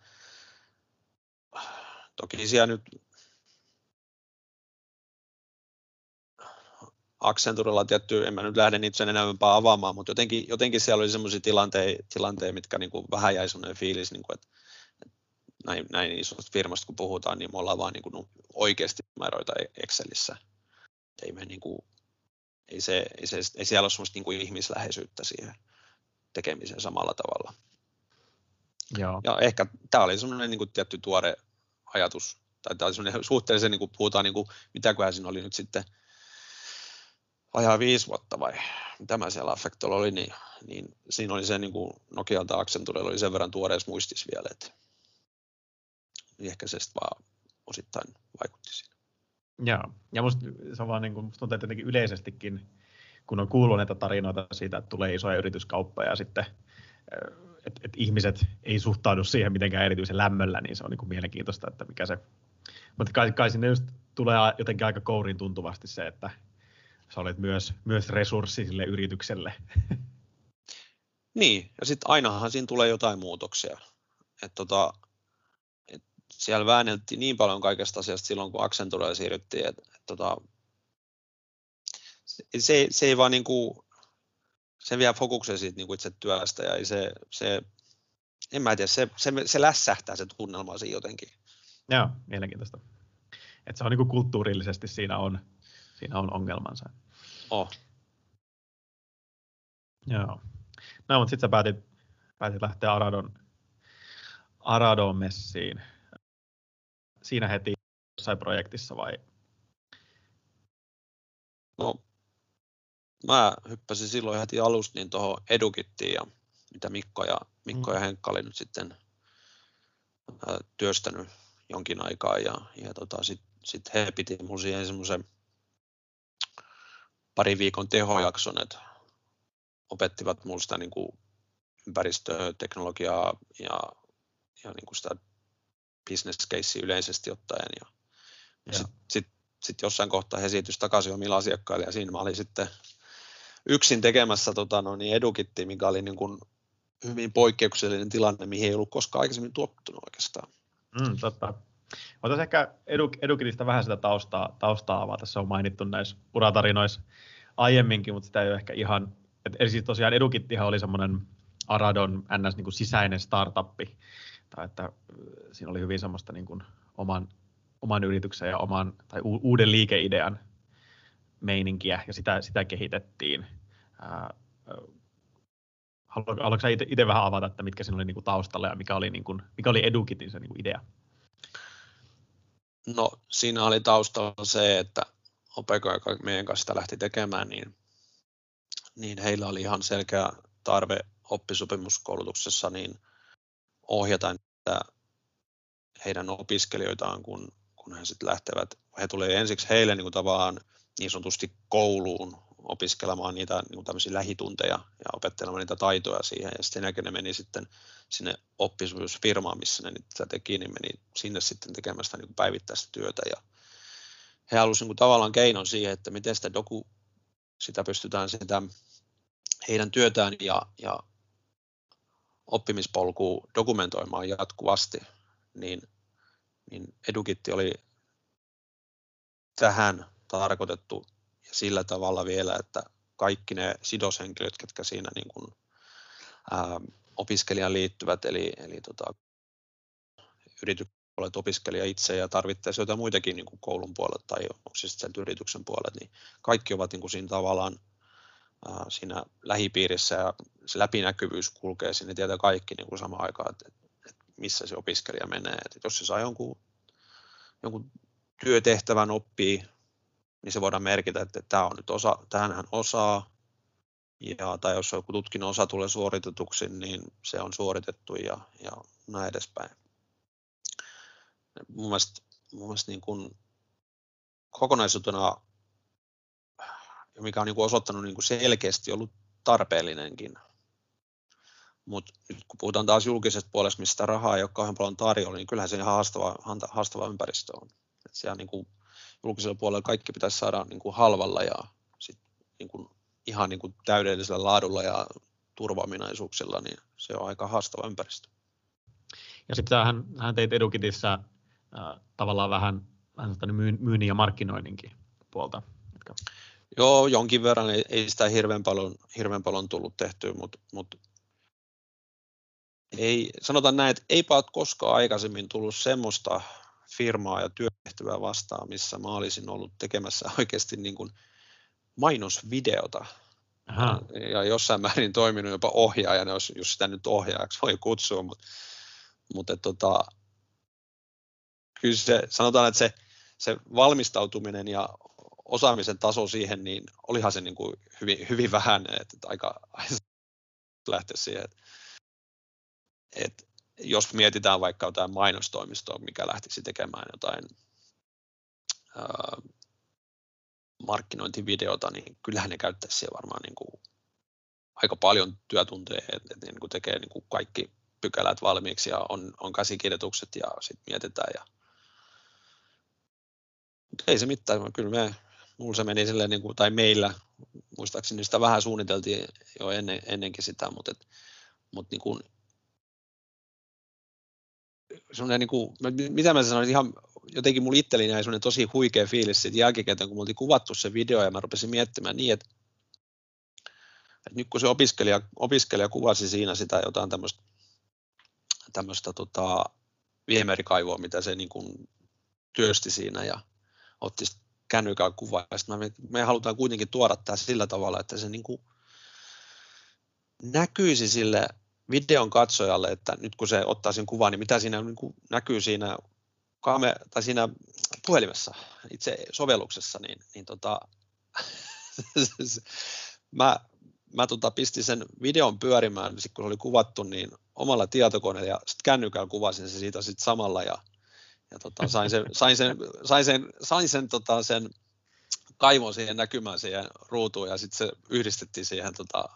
toki siellä nyt Accenturella tietty, en mä nyt lähde niitä sen enempää avaamaan, mutta jotenkin, jotenkin siellä oli sellaisia tilanteita, tilanteita mitkä niin kuin vähän jäi sellainen fiilis, niin kuin, että, näin, näin isosta firmasta kun puhutaan, niin me ollaan vaan niin kuin oikeasti numeroita Excelissä. Ei, me niin kuin, ei, se, ei, se, ei siellä ole sellaista niin kuin ihmisläheisyyttä siihen tekemiseen samalla tavalla. Joo. Ja ehkä tämä oli sellainen niin kuin tietty tuore ajatus, tai tämä oli suhteellisen, niin kuin puhutaan, niin kuin, mitäköhän siinä oli nyt sitten vajaa viisi vuotta vai mitä siellä Affectolla oli, niin, niin siinä oli se niin kuin Nokialta Accenturella oli sen verran tuoreessa muistis vielä, että niin ehkä se sitten vaan osittain vaikutti siinä. Joo, ja musta se on vaan niin kuin, musta jotenkin yleisestikin, kun on kuullut näitä tarinoita siitä, että tulee isoja yrityskauppoja ja sitten että et ihmiset ei suhtaudu siihen mitenkään erityisen lämmöllä, niin se on niin kuin mielenkiintoista, että mikä se... Mutta kai, kai sinne just tulee jotenkin aika kouriin tuntuvasti se, että sä olet myös, myös resurssi sille yritykselle. *laughs* Niin, ja sitten ainahan siinä tulee jotain muutoksia. Et tota, et siellä väänneltiin niin paljon kaikesta asiasta silloin, kun Accenturelle siirryttiin, että et tota, se, se ei vaan niinku, se vie fokuksen siitä niinku itse työstä ja se, se en mä tiedä, se, se, se lässähtää se tunnelma siinä jotenkin. Joo, mielenkiintoista. Että se on niinku kulttuurillisesti siinä on, siinä on ongelmansa. Oh. Joo. No, mutta sitten sä päätit, päätit lähteä Aradon, Aradon messiin. Siinä heti jossain projektissa vai? No, mä hyppäsin silloin heti alusta niin tuohon Edukittiin ja mitä Mikko ja, Mikko ja mm. Henkka oli nyt sitten työstänyt jonkin aikaa ja, ja tota, sitten sit he piti mun siihen semmoisen pari viikon tehojakson, että opettivat mulle sitä niin kuin ympäristöä, teknologiaa ja, ja niin kuin sitä business case yleisesti ottaen. Ja, ja sitten sit, sit jossain kohtaa he siirtyivät takaisin omilla asiakkaille ja siinä mä olin sitten yksin tekemässä tota, no, niin edukitti, mikä oli niin kuin hyvin poikkeuksellinen tilanne, mihin ei ollut koskaan aikaisemmin tuottunut oikeastaan. Mm, totta. Otas ehkä edu, Edukitista vähän sitä taustaa, taustaa avaa. Tässä on mainittu näissä uratarinoissa aiemminkin, mutta sitä ei ole ehkä ihan... Et, eli siis tosiaan Edukittihan oli semmoinen Aradon ns. Niin kuin sisäinen startuppi, tai että siinä oli hyvin semmoista niin kuin oman, oman yrityksen ja oman, tai uuden liikeidean meininkiä, ja sitä, sitä kehitettiin. Ää, haluatko sä itse vähän avata, että mitkä siinä oli niin kuin taustalla ja mikä oli, niin kuin, mikä oli Edukitin se niin kuin idea? No siinä oli taustalla se, että Opeko, joka meidän kanssa sitä lähti tekemään, niin, niin heillä oli ihan selkeä tarve oppisopimuskoulutuksessa niin ohjata että heidän opiskelijoitaan, kun, kun he sitten lähtevät. He tulee ensiksi heille niin kuin tavallaan niin sanotusti kouluun opiskelemaan niitä niin tämmöisiä lähitunteja ja opettelemaan niitä taitoja siihen. Ja sitten sen ne meni sitten sinne oppisopimusfirmaan, missä ne niitä teki, niin meni sinne sitten tekemään sitä niin päivittäistä työtä. Ja he halusivat niin tavallaan keinon siihen, että miten sitä, doku, sitä pystytään sitä heidän työtään ja, ja oppimispolkua dokumentoimaan jatkuvasti, niin, niin Edukitti oli tähän tarkoitettu sillä tavalla vielä, että kaikki ne sidoshenkilöt, jotka siinä niin kuin, ää, opiskelijan liittyvät, eli, eli tota, yrityspuolet opiskelija itse ja tarvittaessa jotain muitakin niin kuin koulun puolella tai onko se sitten yrityksen puolella, niin kaikki ovat niin kuin siinä tavallaan ää, siinä lähipiirissä ja se läpinäkyvyys kulkee sinne tietää kaikki niin kuin samaan aikaan, että, että missä se opiskelija menee. Että jos se saa jonkun, jonkun työtehtävän oppii niin se voidaan merkitä, että tämä on nyt osa, tähän hän osaa, ja, tai jos joku tutkinnon osa tulee suoritetuksi, niin se on suoritettu ja, ja näin edespäin. Mun mielestä, mun mielestä niin kuin kokonaisuutena, mikä on niin kuin osoittanut niin kuin selkeästi ollut tarpeellinenkin, mutta nyt kun puhutaan taas julkisesta puolesta, mistä rahaa ei ole kauhean paljon tarjolla, niin kyllähän se ihan haastava, haastava ympäristö on. Et siellä niin kuin julkisella puolella kaikki pitäisi saada niin kuin halvalla ja sit niin kuin ihan niin kuin täydellisellä laadulla ja turvaaminaisuuksilla, niin se on aika haastava ympäristö. Ja sitten hän, hän teit Edukitissä äh, tavallaan vähän, vähän myynnin ja markkinoinninkin puolta. Mitkä... Joo, jonkin verran ei, ei sitä hirveän paljon, hirveän paljon tullut tehtyä, mutta, mutta ei, sanotaan näin, että eipä ole koskaan aikaisemmin tullut semmoista firmaa ja työtehtävää vastaan, missä mä olisin ollut tekemässä *laughs* oikeasti niin kuin mainosvideota. Aha. Ja jossain määrin toiminut jopa ohjaajana, jos, jos sitä nyt ohjaajaksi voi kutsua, mutta, mutta tota, kyllä se, sanotaan, että se, se valmistautuminen ja osaamisen taso siihen, niin olihan se niin kuin hyvin, hyvin vähän, että aika *laughs* lähteä siihen, että, että jos mietitään vaikka jotain mainostoimistoa, mikä lähtisi tekemään jotain ää, markkinointivideota, niin kyllähän ne käyttäisi siellä varmaan niin kuin aika paljon työtunteja, että, että niin kuin tekee niin kuin kaikki pykälät valmiiksi ja on, on käsikirjoitukset ja sitten mietitään. Ja... Mutta ei se mitään, kyllä me, mulla se meni silleen, niin kuin, tai meillä, muistaakseni sitä vähän suunniteltiin jo ennen, ennenkin sitä, mutta, et, mutta niin kuin, niin kuin, mitä mä sanoin, ihan jotenkin mulla itselleni jäi semmoinen tosi huikea fiilis siitä jälkikäteen, kun me oltiin kuvattu se video ja mä rupesin miettimään niin, että, että nyt kun se opiskelija, opiskelija kuvasi siinä sitä jotain tämmöistä, tämmöistä tota, viemärikaivoa, mitä se niin kuin työsti siinä ja otti kännykään kuvaa. Ja me, me halutaan kuitenkin tuoda tämä sillä tavalla, että se niin kuin näkyisi sille videon katsojalle, että nyt kun se ottaa sen kuvan, niin mitä siinä niin kuin näkyy siinä, kame, tai siinä puhelimessa, itse sovelluksessa, niin, niin tota, *laughs* mä, mä tota pistin sen videon pyörimään, niin kun se oli kuvattu, niin omalla tietokoneella ja sitten kännykällä kuvasin se siitä sitten samalla ja, ja tota, sain sen, *laughs* sain sen, sain sen, sain sen, tota, sen kaivon siihen näkymään siihen ruutuun ja sitten se yhdistettiin siihen tota,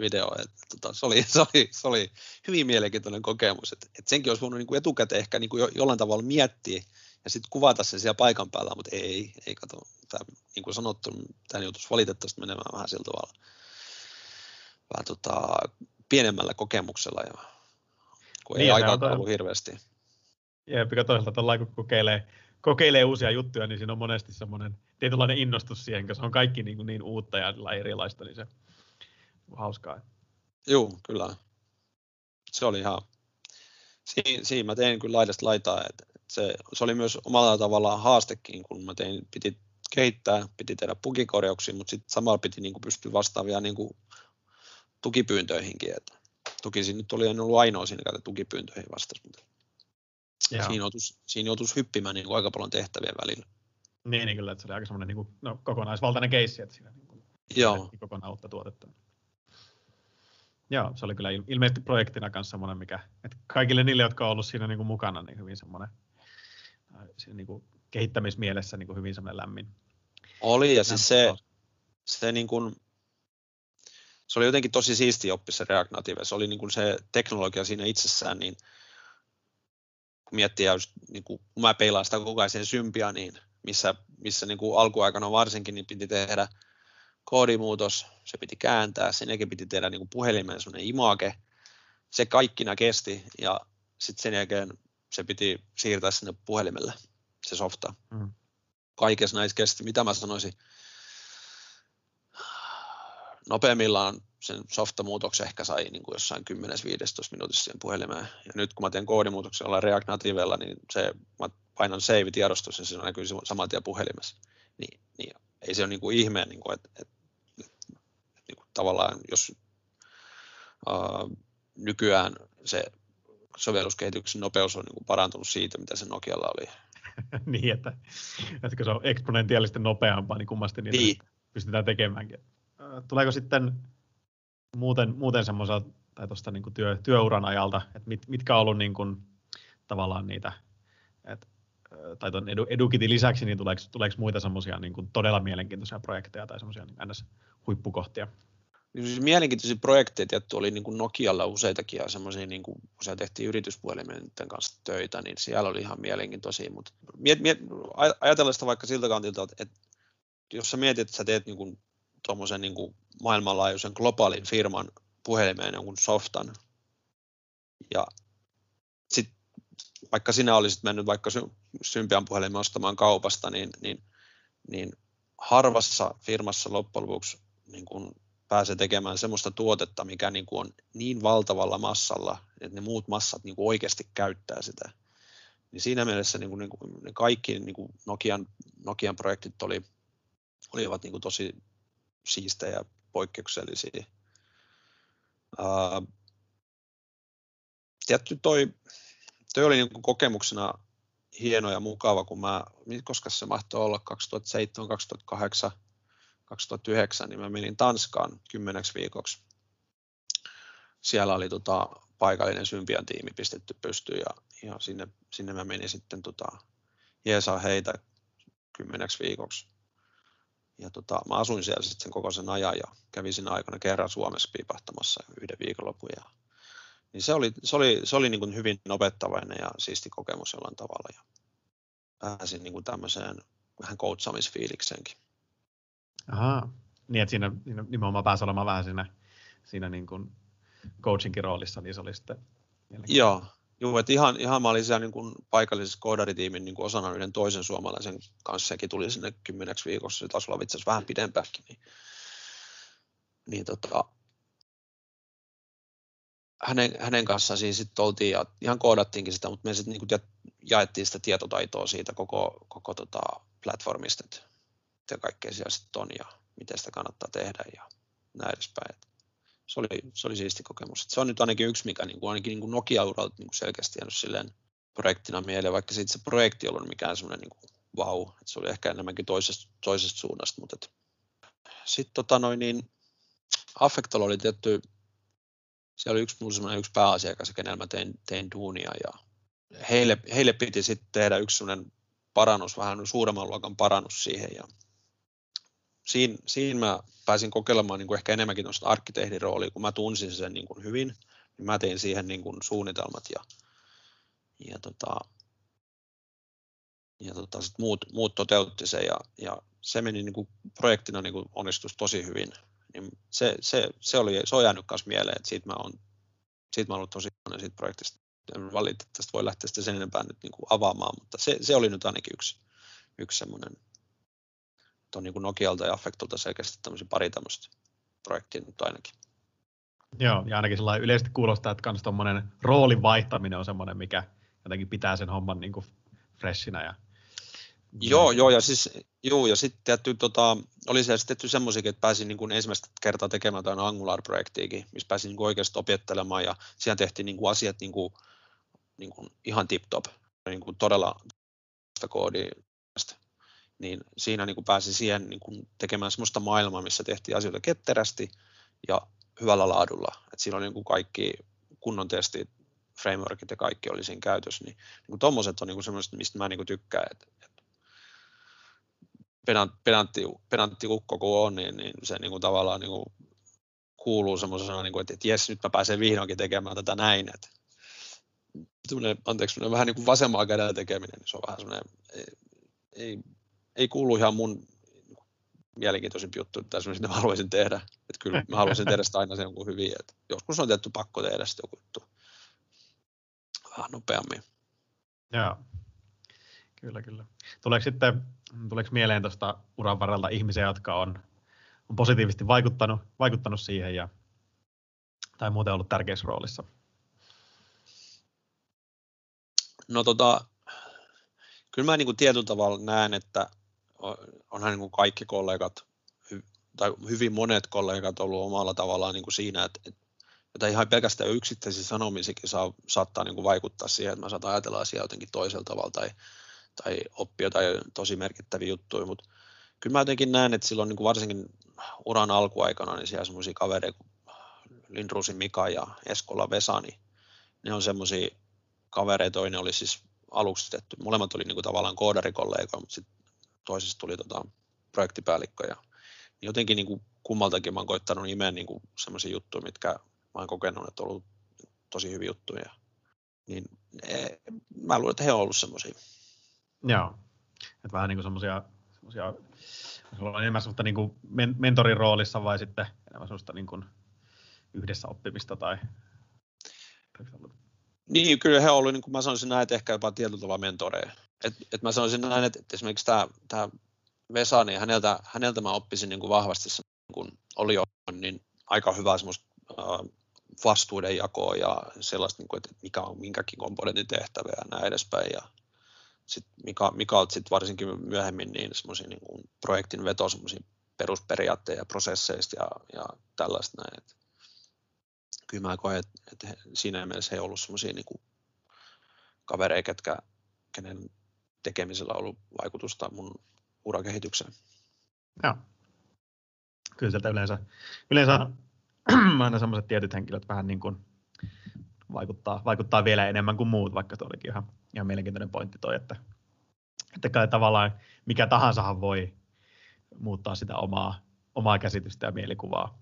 videoon. Et, tota, se, oli, se, oli, se oli hyvin mielenkiintoinen kokemus. Et, et senkin olisi voinut niin kuin etukäteen ehkä niin kuin jo, jollain tavalla miettiä ja sitten kuvata sen siellä paikan päällä, mutta ei, ei kato. Tää, niin kuin sanottu, tämä joutuisi valitettavasti menemään vähän sillä tavalla vähän tota, pienemmällä kokemuksella, ja, kun niin, ei aikaa ollut hirveästi. Jep, toisaalta tällä kun kokeilee kokeilee uusia juttuja, niin siinä on monesti semmoinen tietynlainen innostus siihen, koska se on kaikki niin, kuin niin uutta ja erilaista, niin se hauskaa. Joo, kyllä. Se oli ihan, siinä, siinä mä tein kyllä laidasta laitaa, että se, se, oli myös omalla tavallaan haastekin, kun mä tein, piti kehittää, piti tehdä pukikorjauksia, mutta sitten samalla piti niin kuin pystyä vastaavia niin kuin tukipyyntöihinkin. Että toki nyt oli en ollut ainoa siinä, joka tukipyyntöihin vastasi, mutta siinä joutuisi, siinä joutuisi hyppimään niin kuin aika paljon tehtävien välillä. Niin, niin kyllä, että se oli aika semmoinen niin kuin, no, kokonaisvaltainen keissi, että siinä niin kuin, Joo. kokonaan uutta tuotetta. Joo, se oli kyllä ilmeisesti projektina kanssa semmoinen, mikä, että kaikille niille, jotka on ollut siinä niin kuin mukana, niin hyvin semmoinen siinä niin kuin kehittämismielessä niin kuin hyvin semmoinen lämmin. Oli, ja siis se, se, niin kuin, se oli jotenkin tosi siisti oppi se React Native. Se oli niin kuin se teknologia siinä itsessään, niin kun miettii, just, niin kuin, kun mä peilaan sitä koko ajan sen sympia, niin missä, missä niin kuin alkuaikana varsinkin niin piti tehdä koodimuutos, se piti kääntää, sen jälkeen piti tehdä niin kuin puhelimeen sellainen image, se kaikkina kesti ja sitten sen jälkeen se piti siirtää sinne puhelimelle, se softa. Mm. Kaikessa näissä kesti, mitä mä sanoisin, nopeimmillaan sen softamuutoksen ehkä sai niin kuin jossain 10-15 minuutissa siihen puhelimeen. Ja nyt kun mä teen koodimuutoksen olla React Nativella, niin se, mä painan save-tiedostus ja se näkyy saman tien puhelimessa. Niin, niin ei se ole niin kuin ihme, niin kuin, että, että, tavallaan jos uh, nykyään se sovelluskehityksen nopeus on niin kuin parantunut siitä, mitä se Nokialla oli. *laughs* niin, että, että se on eksponentiaalisesti nopeampaa, niin kummasti niitä niin. pystytään tekemäänkin. Tuleeko sitten muuten, muuten semmoiselta tai tuosta niin työ, työuran ajalta, että mit, mitkä on ollut niin kuin, tavallaan niitä, että tai tuon edu, EduKitin lisäksi, niin tuleeko, tuleeko muita semmoisia niin todella mielenkiintoisia projekteja tai semmoisia niin NS-huippukohtia? Niin siis mielenkiintoisia projekteja tietty oli niin kuin Nokialla useitakin ja semmoisia, niin kuin, kun siellä tehtiin yrityspuhelimien kanssa töitä, niin siellä oli ihan mielenkiintoisia, mutta miet, miet, ajatella sitä vaikka siltä kantilta, että, että jos sä mietit, että sä teet niin kuin, tuommoisen niin kuin maailmanlaajuisen globaalin firman puhelimeen jonkun softan, ja sitten vaikka sinä olisit mennyt vaikka Symbian puhelimen ostamaan kaupasta, niin, niin, niin harvassa firmassa loppujen lopuksi niin kuin pääsee tekemään sellaista tuotetta, mikä niin kuin on niin valtavalla massalla, että ne muut massat niin kuin oikeasti käyttää sitä. Niin siinä mielessä niin kuin, niin kuin, ne kaikki niin kuin Nokian, Nokian projektit oli, olivat niin kuin tosi siistejä ja poikkeuksellisia. Uh, tietty toi, toi oli niin kuin kokemuksena hieno ja mukava, kun mä, koska se mahtoi olla 2007, 2008, 2009, niin mä menin Tanskaan kymmeneksi viikoksi. Siellä oli tota, paikallinen Symbian tiimi pistetty pystyyn ja, ja sinne, sinne mä menin sitten tota, jeesaa heitä kymmeneksi viikoksi. Ja tota, mä asuin siellä sitten koko sen ajan ja kävin siinä aikana kerran Suomessa piipahtamassa yhden viikonlopun. Ja, niin se oli, se oli, se oli niin kuin hyvin opettavainen ja siisti kokemus jollain tavalla. Ja pääsin niin kuin tämmöiseen vähän coachamisfiilikseenkin. Aha, niin että siinä, siinä nimenomaan pääsi olemaan vähän siinä, siinä niin kuin coachinkin roolissa, niin se oli sitten Joo, Joo, että ihan, ihan mä olin siellä niin kuin paikallisessa koodaritiimin niin kuin osana yhden toisen suomalaisen kanssa, sekin tuli sinne kymmeneksi viikossa, se taisi olla itse asiassa vähän pidempäänkin, niin, niin tota, hänen, hänen kanssaan siinä sitten oltiin ja ihan koodattiinkin sitä, mutta me sitten niin jaettiin sitä tietotaitoa siitä koko, koko tota platformista, että mitä kaikkea siellä sitten on ja miten sitä kannattaa tehdä ja näin edespäin. Se oli, se oli siisti kokemus. se on nyt ainakin yksi, mikä niin kuin, ainakin niin kuin Nokia-uralta niin kuin selkeästi jäänyt silleen projektina mieleen, vaikka se projekti ei ollut mikään semmoinen niin kuin vau, että se oli ehkä enemmänkin toisesta, toisesta suunnasta, sitten tota noin, niin Affectol oli tietty, siellä oli yksi, mulla yksi pääasiakas, kenellä mä tein, tein duunia ja heille, heille piti sitten tehdä yksi parannus, vähän suuremman luokan parannus siihen ja siinä, siinä mä pääsin kokeilemaan niin kuin ehkä enemmänkin tuosta arkkitehdin roolia, kun mä tunsin sen niin kuin hyvin, niin mä tein siihen niin kuin suunnitelmat ja, ja, tota, ja tota, sit muut, muut toteutti sen ja, ja se meni niin kuin projektina niin kuin onnistus tosi hyvin. Niin se, se, se, oli, se on jäänyt myös mieleen, että siitä mä oon, siitä mä ollut tosi iloinen siitä projektista. En valitettavasti voi lähteä sitä sen enempää nyt niin kuin avaamaan, mutta se, se oli nyt ainakin yksi, yksi semmoinen on niin kuin Nokialta ja Affectolta selkeästi tämmöisiä pari tämmöistä projektia nyt ainakin. Joo, ja ainakin sellainen yleisesti kuulostaa, että myös tuommoinen roolin vaihtaminen on semmoinen, mikä jotenkin pitää sen homman niin kuin freshinä. Ja... Joo, joo, ja siis, joo, ja sitten tietty, tota, oli siellä sitten semmoisiakin, että pääsin niin kuin ensimmäistä kertaa tekemään jotain Angular-projektiakin, missä pääsin niin kuin oikeasti opettelemaan, ja siellä tehtiin niin kuin asiat niin kuin, niin kuin ihan tip-top, niin kuin todella koodia niin siinä niin kuin pääsi siihen niin kuin tekemään sellaista maailmaa, missä tehtiin asioita ketterästi ja hyvällä laadulla. Et siinä oli niin kuin kaikki kunnon testit, frameworkit ja kaikki oli siinä käytössä, niin, niin tuommoiset on niin semmoiset, mistä mä niin kuin tykkään, että et pedantti, pedantti ukko kun on, niin, niin se niin kuin tavallaan niin kuin kuuluu semmoisena, niin kuin, että, että jes, nyt mä pääsen vihdoinkin tekemään tätä näin, että anteeksi, vähän niin kuin vasemmalla kädellä tekeminen, niin se on vähän semmoinen, ei, ei ei kuulu ihan mun mielenkiintoisimpi juttu, tai semmoinen, mä haluaisin tehdä. Että kyllä mä haluaisin tehdä sitä aina sen jonkun hyvin. Että joskus on tietty pakko tehdä sitä joku juttu vähän nopeammin. Joo, kyllä, kyllä. Tuleeko sitten, tuleeko mieleen tuosta uran varrelta ihmisiä, jotka on, on positiivisesti vaikuttanut, vaikuttanut siihen ja, tai muuten ollut tärkeässä roolissa? No tota, kyllä mä niin kuin tietyllä tavalla näen, että onhan niin kuin kaikki kollegat, tai hyvin monet kollegat ollut omalla tavallaan niin kuin siinä, että, että ihan pelkästään yksittäisiä sanomisikin saa, saattaa niin kuin vaikuttaa siihen, että mä saatan ajatella asiaa jotenkin toisella tavalla tai, tai oppia tai tosi merkittäviä juttuja, mutta kyllä mä jotenkin näen, että silloin niin kuin varsinkin uran alkuaikana, niin siellä semmoisia kavereita kuin Lindrusin Mika ja Eskola Vesa, niin ne on semmoisia kavereita, toinen oli siis aluksi tehty, molemmat oli niin kuin tavallaan koodarikollegoja, mutta sitten toisesta tuli tota projektipäällikkö ja jotenkin niin kuin kummaltakin mä oon koittanut nimeä niin semmoisia juttuja, mitkä mä oon kokenut, että on ollut tosi hyviä juttuja. Niin e, mä luulen, että he on ollut semmoisia. Joo, että vähän niin kuin semmoisia, semmoisia sulla on enemmän semmoista niin kuin mentorin roolissa vai sitten enemmän semmoista niin kuin yhdessä oppimista tai niin, kyllä he olivat, niin kuin mä sanoisin näin, että ehkä jopa tietyllä tavalla mentoreja. Et, et mä sanoisin näin, että, että esimerkiksi tämä, tämä Vesa, niin häneltä, häneltä mä oppisin niin kuin vahvasti, kun oli jo niin aika hyvää semmoista äh, vastuuden jakoa ja sellaista, niin kuin, että mikä on minkäkin komponentin tehtävä ja näin edespäin. Ja sit mikä, mikä on sitten varsinkin myöhemmin niin semmoisia niin kuin projektin veto perusperiaatteja ja prosesseista ja, ja tällaista näin. Et kyllä mä koen, että, siinä mielessä he ollut semmoisia niin kavereita, ketkä, kenen tekemisellä ollut vaikutusta mun urakehitykseen. Joo. Kyllä sieltä yleensä, yleensä *clears throat* aina sellaiset tietyt henkilöt vähän niin kuin vaikuttaa, vaikuttaa vielä enemmän kuin muut, vaikka tuo olikin ihan, ihan mielenkiintoinen pointti toi, että, että kai tavallaan mikä tahansa voi muuttaa sitä omaa, omaa käsitystä ja mielikuvaa.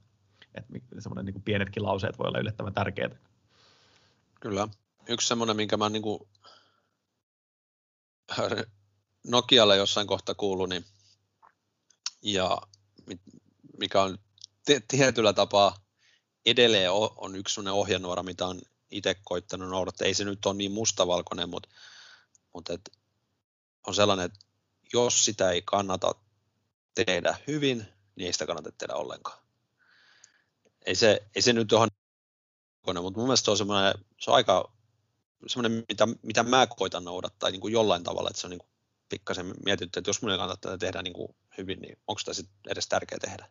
Että semmoinen niin pienetkin lauseet voi olla yllättävän tärkeitä. Kyllä. Yksi semmoinen, minkä mä niin kuin *laughs* Nokialle jossain kohta kuulu, niin, ja mikä on tietyllä tapaa edelleen on yksi sellainen ohjenuora, mitä on itse koittanut noudattaa. Ei se nyt ole niin mustavalkoinen, mutta, mutta et on sellainen, että jos sitä ei kannata tehdä hyvin, niin ei sitä kannata tehdä ollenkaan. Ei se, ei se nyt ole mutta mun mielestä se on, semmoinen, se on aika semmoinen, mitä, mitä mä koitan noudattaa niin kuin jollain tavalla, että se on niin kuin pikkasen mietitty, että jos mun ei kannata tätä tehdä niin kuin hyvin, niin onko sitä sitten edes tärkeää tehdä?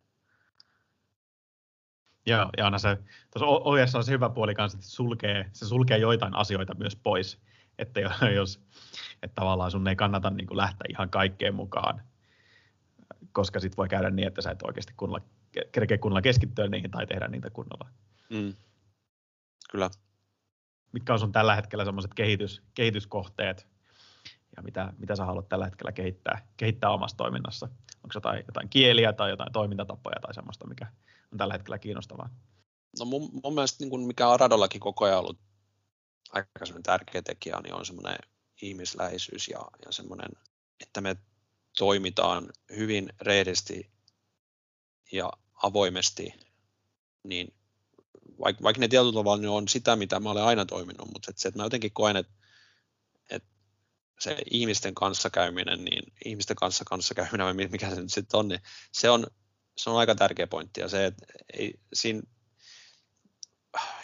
Joo, ja aina se, tuossa ohjeessa on se hyvä puoli kanssa, että sulkee, se sulkee joitain asioita myös pois, että jos, että tavallaan sun ei kannata niin kuin lähteä ihan kaikkeen mukaan, koska sitten voi käydä niin, että sä et oikeasti kunnolla, kerkeä kunnolla keskittyä niihin tai tehdä niitä kunnolla. Mm. Kyllä. Mitkä on sun tällä hetkellä sellaiset kehitys, kehityskohteet ja mitä, mitä sä haluat tällä hetkellä kehittää, kehittää omassa toiminnassa? Onko jotain, jotain kieliä tai jotain toimintatapoja tai semmoista, mikä on tällä hetkellä kiinnostavaa? No mun, mun mielestä niin kuin mikä on Radollakin koko ajan ollut aika tärkeä tekijä, niin on semmoinen ihmisläheisyys ja, ja semmoinen, että me toimitaan hyvin reedisti ja avoimesti, niin vaikka, vaikka ne tietyllä tavalla on sitä, mitä mä olen aina toiminut, mutta se, että mä jotenkin koen, että, että se ihmisten kanssakäyminen, niin ihmisten kanssa kanssakäyminen, mikä se nyt sitten on, niin se on, se on aika tärkeä pointti. Ja se, että ei, siinä,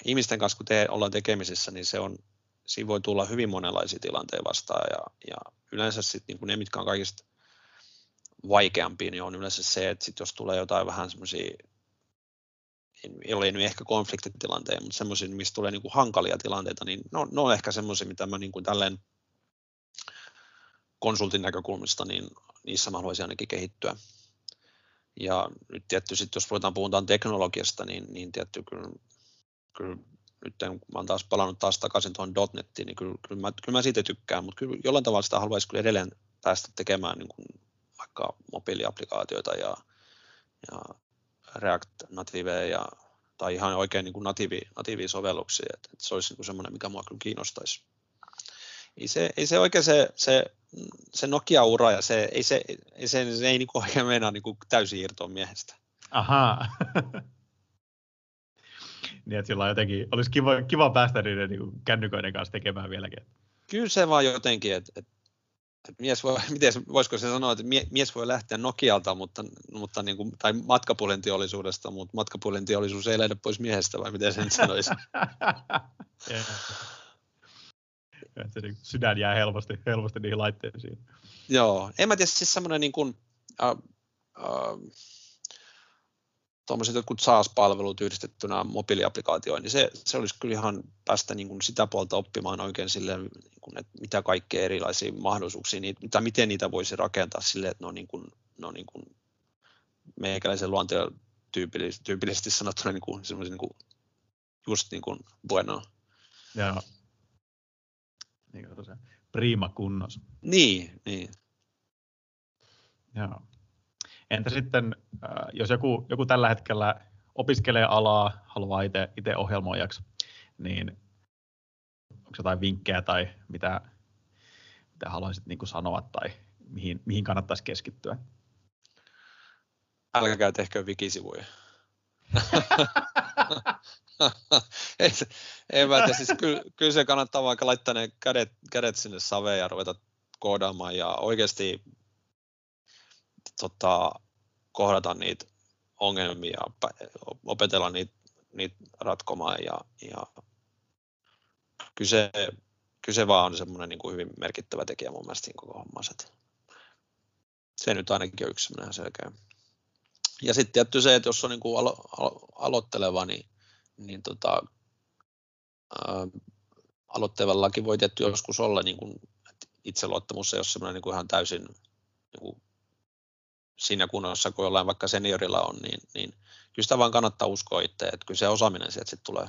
ihmisten kanssa kun te, ollaan tekemisissä, niin se on, siinä voi tulla hyvin monenlaisia tilanteita vastaan. Ja, ja yleensä sitten niin ne, mitkä on kaikista vaikeampia, niin on yleensä se, että sit jos tulee jotain vähän semmoisia ei ole nyt ehkä konfliktitilanteja, mutta semmoisia, missä tulee niin kuin hankalia tilanteita, niin ne on, ne on ehkä semmoisia, mitä mä niin kuin tälleen konsultin näkökulmasta, niin niissä mä haluaisin ainakin kehittyä. Ja nyt tietty sitten, jos ruvetaan puhutaan teknologiasta, niin, niin tietty kyllä, kyllä nyt kun mä oon taas palannut taas takaisin tuohon .nettiin, niin kyllä, kyllä, mä, kyllä mä siitä tykkään, mutta kyllä jollain tavalla sitä haluaisi kyllä edelleen päästä tekemään niin kuin vaikka mobiiliaplikaatioita ja, ja React Native ja, tai ihan oikein niin kuin natiivi, natiivia sovelluksia, että, että se olisi niin semmoinen, mikä mua kyllä kiinnostaisi. Ei se, ei se oikein se, se, se Nokia-ura ja se, ei se, ei se, se ei niin kuin oikein meinaa niin kuin täysin irtoa miehestä. Ahaa. *laughs* niin, että sillä jotenkin, olisi kiva, kiva päästä niiden niin kännyköiden kanssa tekemään vieläkin. Kyllä se vaan jotenkin, että, että mies voi, *laughs* miten, voisiko se sanoa, että mies voi lähteä Nokialta, mutta, mutta niin kuin, tai matkapuhelinteollisuudesta, mutta matkapuhelinteollisuus ei lähde pois miehestä, vai miten sen sanoisi? *laughs* se niin, sydän jää helposti, helposti niihin laitteisiin. Joo, en mä tiedä, siis semmoinen niin kuin, äh, äh, tuommoiset jotkut SaaS-palvelut yhdistettynä mobiiliaplikaatioihin, niin se, se olisi kyllä ihan päästä niin kuin sitä puolta oppimaan oikein sille, niin kuin, että mitä kaikkea erilaisia mahdollisuuksia, niitä, miten niitä voisi rakentaa sille, että ne on, niin kuin, ne on niin kuin meikäläisen luonteen tyypillisesti, tyypillisesti sanottuna niin kuin, niin kuin, just niin kuin bueno. Joo. Niin kuin tosiaan, prima kunnos. Niin, niin. Joo. Entä sitten, äh, jos joku, joku tällä hetkellä opiskelee alaa, haluaa itse ohjelmoijaksi, niin onko jotain vinkkejä tai mitä, mitä haluaisit niin sanoa tai mihin, mihin kannattaisi keskittyä? Älkää tehkö wikisivuja. *laughs* ei, ei mä tiedä, siis kyllä, kyllä, se kannattaa vaikka laittaa ne kädet, kädet sinne saveen ja ruveta koodaamaan ja oikeasti tota, kohdata niitä ongelmia, opetella niitä, niitä ratkomaan ja, ja kyse, kyse vaan on semmoinen niin kuin hyvin merkittävä tekijä mun mielestä koko hommassa. Se nyt ainakin on yksi semmoinen selkeä. Ja sitten tietty se, että jos on niin kuin alo, alo, aloitteleva, niin, niin tota, ää, aloittelevallakin voi tietty joskus olla niin kuin itseluottamus ei ole semmoinen niin kuin ihan täysin niin kuin siinä kunnossa, kun jollain vaikka seniorilla on, niin, niin kyllä sitä vaan kannattaa uskoa itse, että kyllä se osaaminen sieltä sitten tulee.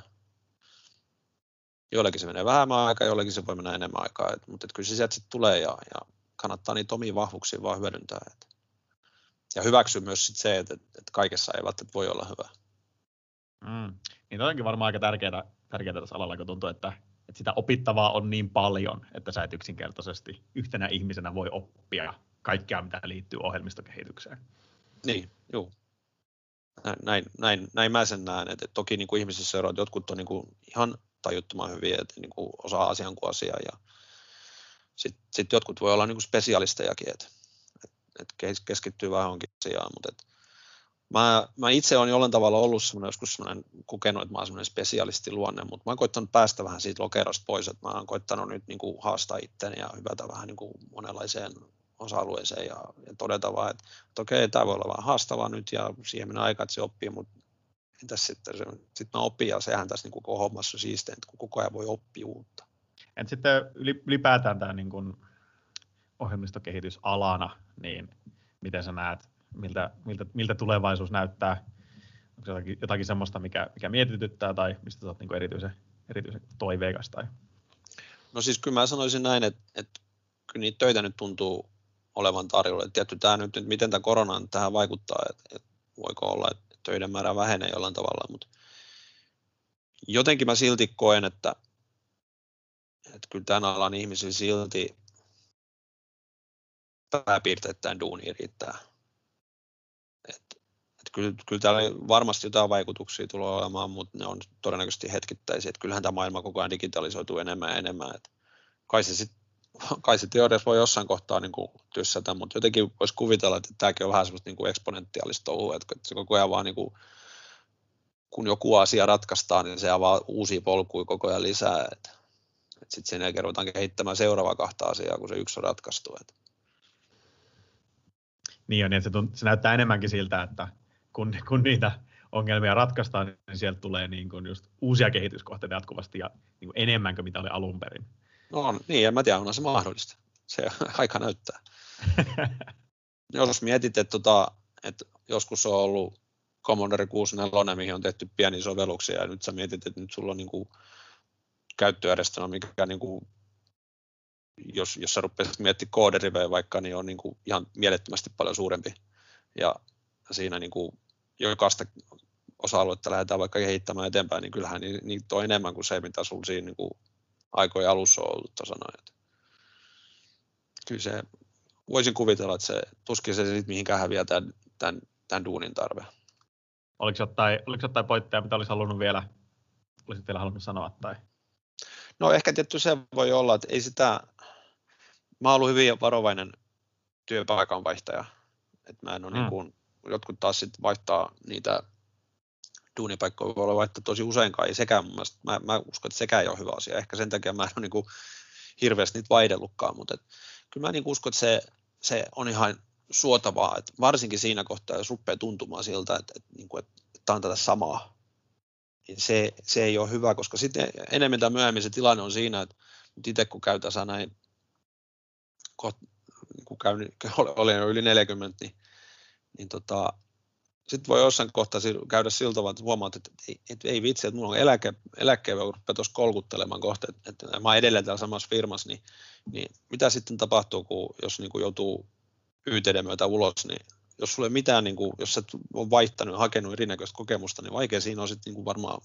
Joillekin se menee vähemmän aikaa, joillekin se voi mennä enemmän aikaa, et, mutta et kyllä se sieltä sitten tulee ja, ja kannattaa niitä omia vahvuuksia vaan hyödyntää. Et. Ja hyväksyä myös sit se, että, että kaikessa ei välttämättä voi olla hyvä. Mm. Niin onkin varmaan aika tärkeää, tärkeää tässä alalla, kun tuntuu, että, että sitä opittavaa on niin paljon, että sä et yksinkertaisesti yhtenä ihmisenä voi oppia kaikkea, mitä liittyy ohjelmistokehitykseen. Niin, joo. Näin, näin, näin mä sen näen, että toki niin kuin ihmisissä eroat, jotkut on niin kuin ihan tajuttoman hyviä, että niin kuin osaa asian kuin asiaa, ja sitten sit jotkut voi olla niin kuin spesialistejakin, että, että keskittyy vähän onkin asiaan, mutta että Mä, mä itse olen jollain tavalla ollut semmoinen, joskus semmoinen, kokenut, että mä olen semmoinen spesialisti luonne, mutta mä oon koittanut päästä vähän siitä lokerosta pois, että mä oon koittanut nyt niin kuin haastaa itteni ja hyvätä vähän niin kuin monenlaiseen osa-alueeseen ja, ja todeta vaan, että, että okei, tämä voi olla vähän haastavaa nyt ja siihen menee aika, että se oppii, mutta entäs sitten, se, sitten mä opin ja sehän tässä niin koko hommassa siistiä, että kun koko ajan voi oppia uutta. Entä sitten ylipäätään tämä niin kuin ohjelmistokehitys alana, niin miten sä näet, miltä, miltä, miltä tulevaisuus näyttää? Onko jotakin, jotakin semmoista, mikä, mikä mietityttää tai mistä sä oot niin erityisen, erityisen toiveikas? Tai? No siis kyllä mä sanoisin näin, että, että kyllä niitä töitä nyt tuntuu olevan tarjolla. Et tietty tämä nyt, että miten tämä korona tähän vaikuttaa, että, että voiko olla, että töiden määrä vähenee jollain tavalla, mutta jotenkin mä silti koen, että, että kyllä tämän alan ihmisillä silti pääpiirteittäin duuni riittää. Et, et kyllä, kyllä täällä varmasti jotain vaikutuksia tulee olemaan, mutta ne on todennäköisesti hetkittäisiä. Et kyllähän tämä maailma koko ajan digitalisoituu enemmän ja enemmän. Et kai se sitten kai se teoriassa voi jossain kohtaa niin kuin tyssätä, mutta jotenkin voisi kuvitella, että tämäkin on vähän semmoista niin kuin eksponentiaalista touhua, että se koko ajan vaan niin kuin, kun joku asia ratkaistaan, niin se avaa uusia polkuja koko ajan lisää, että, että sitten sen jälkeen ruvetaan kehittämään seuraavaa kahta asiaa, kun se yksi on ratkaistu. Että. Niin on, niin se, tunt, se näyttää enemmänkin siltä, että kun, kun niitä ongelmia ratkaistaan, niin sieltä tulee niin kuin just uusia kehityskohteita jatkuvasti ja niin kuin enemmän kuin mitä oli alun perin. No on, niin, en mä tiedä, on se mahdollista. Se *laughs* aika näyttää. *laughs* Jos mietit, että, tota, että joskus on ollut Commodore 64, mihin on tehty pieniä sovelluksia, ja nyt sä mietit, että nyt sulla on niin kuin käyttöjärjestelmä, mikä niin kuin, jos, jos sä rupeaisit miettimään kooderiveä vaikka, niin on niin kuin ihan mielettömästi paljon suurempi. Ja siinä niin kuin jokaista osa-aluetta lähdetään vaikka kehittämään eteenpäin, niin kyllähän niitä on enemmän kuin se, mitä sulla siinä niin kuin aikojen alussa on ollut tasana. Että kyllä se, voisin kuvitella, että se tuskin se sitten mihinkään häviää tämän, tämän, tämän duunin tarve. Oliko jotain, oliko jotain pointteja, mitä olisi halunnut vielä, olisit vielä halunnut sanoa? Tai? No ehkä tietty se voi olla, että ei sitä, mä oon ollut hyvin varovainen työpaikan vaihtaja, että mä en ole mm. niin kuin, jotkut taas sitten vaihtaa niitä duunipaikkoja voi olla vaihtaa tosi useinkaan, ei sekään mun mielestä, mä, mä uskon, että sekään ei ole hyvä asia, ehkä sen takia mä en ole niin kuin hirveästi niitä vaihdellutkaan, mutta et, kyllä mä niin uskon, että se, se on ihan suotavaa, että varsinkin siinä kohtaa, jos rupeaa tuntumaan siltä, että, että, niin kuin, että tämä on tätä samaa, niin se, se ei ole hyvä, koska sitten enemmän tai myöhemmin se tilanne on siinä, että itse kun käy tässä näin, kun käyn, olen jo yli 40, niin, niin tota, sitten voi jossain kohtaa käydä siltä tavalla, että huomaat, että ei, että ei vitsi, että mulla on eläke, eläkkeen rupeaa tuossa kolkuttelemaan kohta, että, että mä edelleen täällä samassa firmassa, niin, niin mitä sitten tapahtuu, kun, jos niin kuin joutuu YTD myötä ulos, niin jos sulle mitään, niin kuin, jos sä on vaihtanut ja hakenut erinäköistä kokemusta, niin vaikea siinä on sitten niin kuin varmaan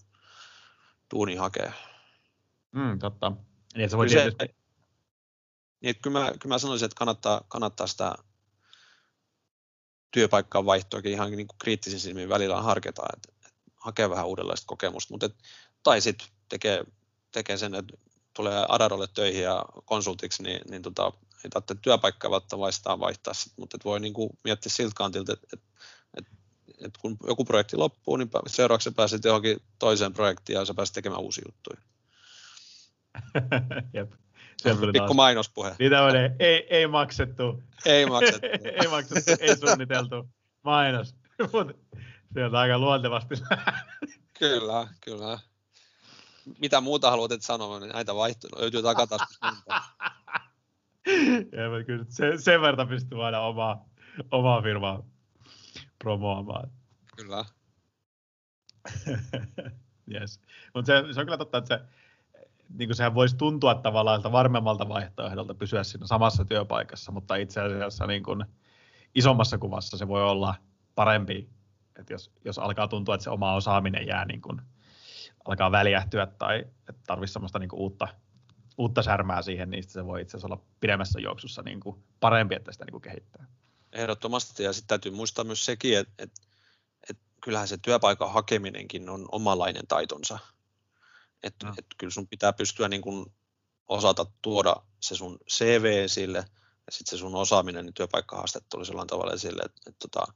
duuni hakea. Mm, totta. Niin, se voi kyllä, tietysti... se, niin, kyllä, mä, kyllä mä sanoisin, että kannattaa, kannattaa sitä työpaikkaan vaihtoakin ihan niin kuin kriittisin silmin välillä harkita, että, että hakee vähän uudenlaista kokemusta, mutta et, tai sitten tekee, tekee sen, että tulee Adarolle töihin ja konsultiksi, niin, niin tota, ei tarvitse työpaikkaa välttämättä vaihtaa, vaihtaa sit, mutta et voi niin kuin miettiä siltä kantilta, että et, et, et kun joku projekti loppuu, niin seuraavaksi pääset johonkin toiseen projektiin ja sä pääset tekemään uusia juttuja. *laughs* Jep. Pikku mainospuhe. Niin tämmöinen ei, ei maksettu. Ei maksettu. *laughs* ei maksettu, ei suunniteltu mainos. *laughs* Sieltä aika luontevasti. *laughs* kyllä, kyllä. Mitä muuta haluat et sanoa, niin näitä vaihtoehtoja löytyy takataskusta. ja, kyllä se, sen verran pystyy aina omaa, omaa firmaa promoamaan. Kyllä. yes. Mutta se, se, on kyllä totta, että se, niin kuin sehän voisi tuntua tavallaan varmemmalta vaihtoehdolta pysyä siinä samassa työpaikassa, mutta itse asiassa niin kuin isommassa kuvassa se voi olla parempi, että jos, jos alkaa tuntua, että se oma osaaminen jää niin kuin, alkaa väljähtyä tai että tarvitsisi semmoista niin uutta, uutta särmää siihen, niin se voi itse asiassa olla pidemmässä juoksussa niin kuin parempi, että sitä niin kuin kehittää. Ehdottomasti, ja sitten täytyy muistaa myös sekin, että, että, että kyllähän se työpaikan hakeminenkin on omalainen taitonsa. Että no. et kyllä sun pitää pystyä niin kuin osata tuoda se sun CV sille, ja sitten se sun osaaminen niin työpaikkahaastattelu sellainen tavalla esille, että, että, että,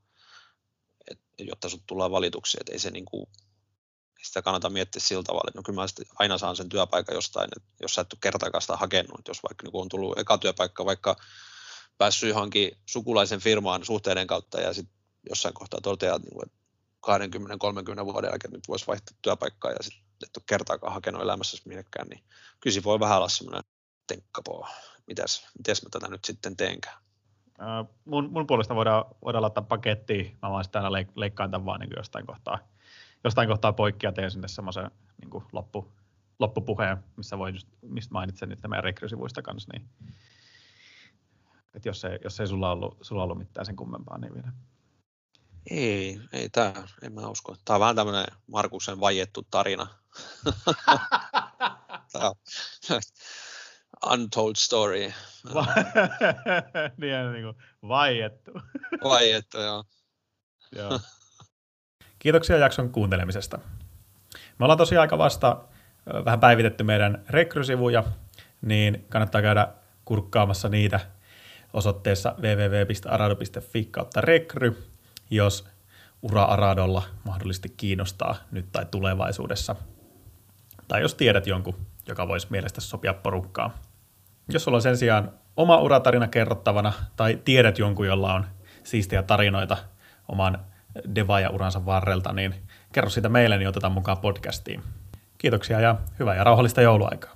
että jotta sut tulee valituksi, että ei se niin kuin, sitä kannata miettiä sillä tavalla, että no kyllä mä aina saan sen työpaikan jostain, että jos sä et ole kertaakaan sitä hakenut, että jos vaikka niin on tullut eka työpaikka vaikka päässyt johonkin sukulaisen firmaan suhteiden kautta ja sitten jossain kohtaa toteaa, että 20-30 vuoden jälkeen nyt voisi vaihtaa työpaikkaa ja sitten et ole kertaakaan hakenut elämässä minnekään, niin kyllä voi vähän olla semmoinen tenkkapoo, mitäs, mitäs mä tätä nyt sitten teenkään. Mun, mun puolesta voidaan, voidaan laittaa pakettiin, mä vaan sitten aina leik- leikkaan tämän vaan niin jostain kohtaa, jostain kohtaa poikki ja teen sinne semmoisen niin loppu, loppupuheen, missä voi just, mistä mainitsen niitä meidän rekrysivuista kanssa, niin että jos ei, jos ei sulla ollut, sulla ollut mitään sen kummempaa, niin vielä. Ei, ei tämä, en mä usko. Tämä on vähän tämmöinen Markuksen vaiettu tarina. *laughs* untold story. *laughs* niin, niin kuin vaiettu. vaiettu, joo. joo. Kiitoksia jakson kuuntelemisesta. Me ollaan tosiaan aika vasta vähän päivitetty meidän rekrysivuja, niin kannattaa käydä kurkkaamassa niitä osoitteessa www.arado.fi kautta rekry, jos ura Aradolla mahdollisesti kiinnostaa nyt tai tulevaisuudessa. Tai jos tiedät jonkun, joka voisi mielestä sopia porukkaan. Jos sulla on sen sijaan oma uratarina kerrottavana tai tiedät jonkun, jolla on siistiä tarinoita oman devaaja-uransa varrelta, niin kerro sitä meille, niin otetaan mukaan podcastiin. Kiitoksia ja hyvää ja rauhallista jouluaikaa.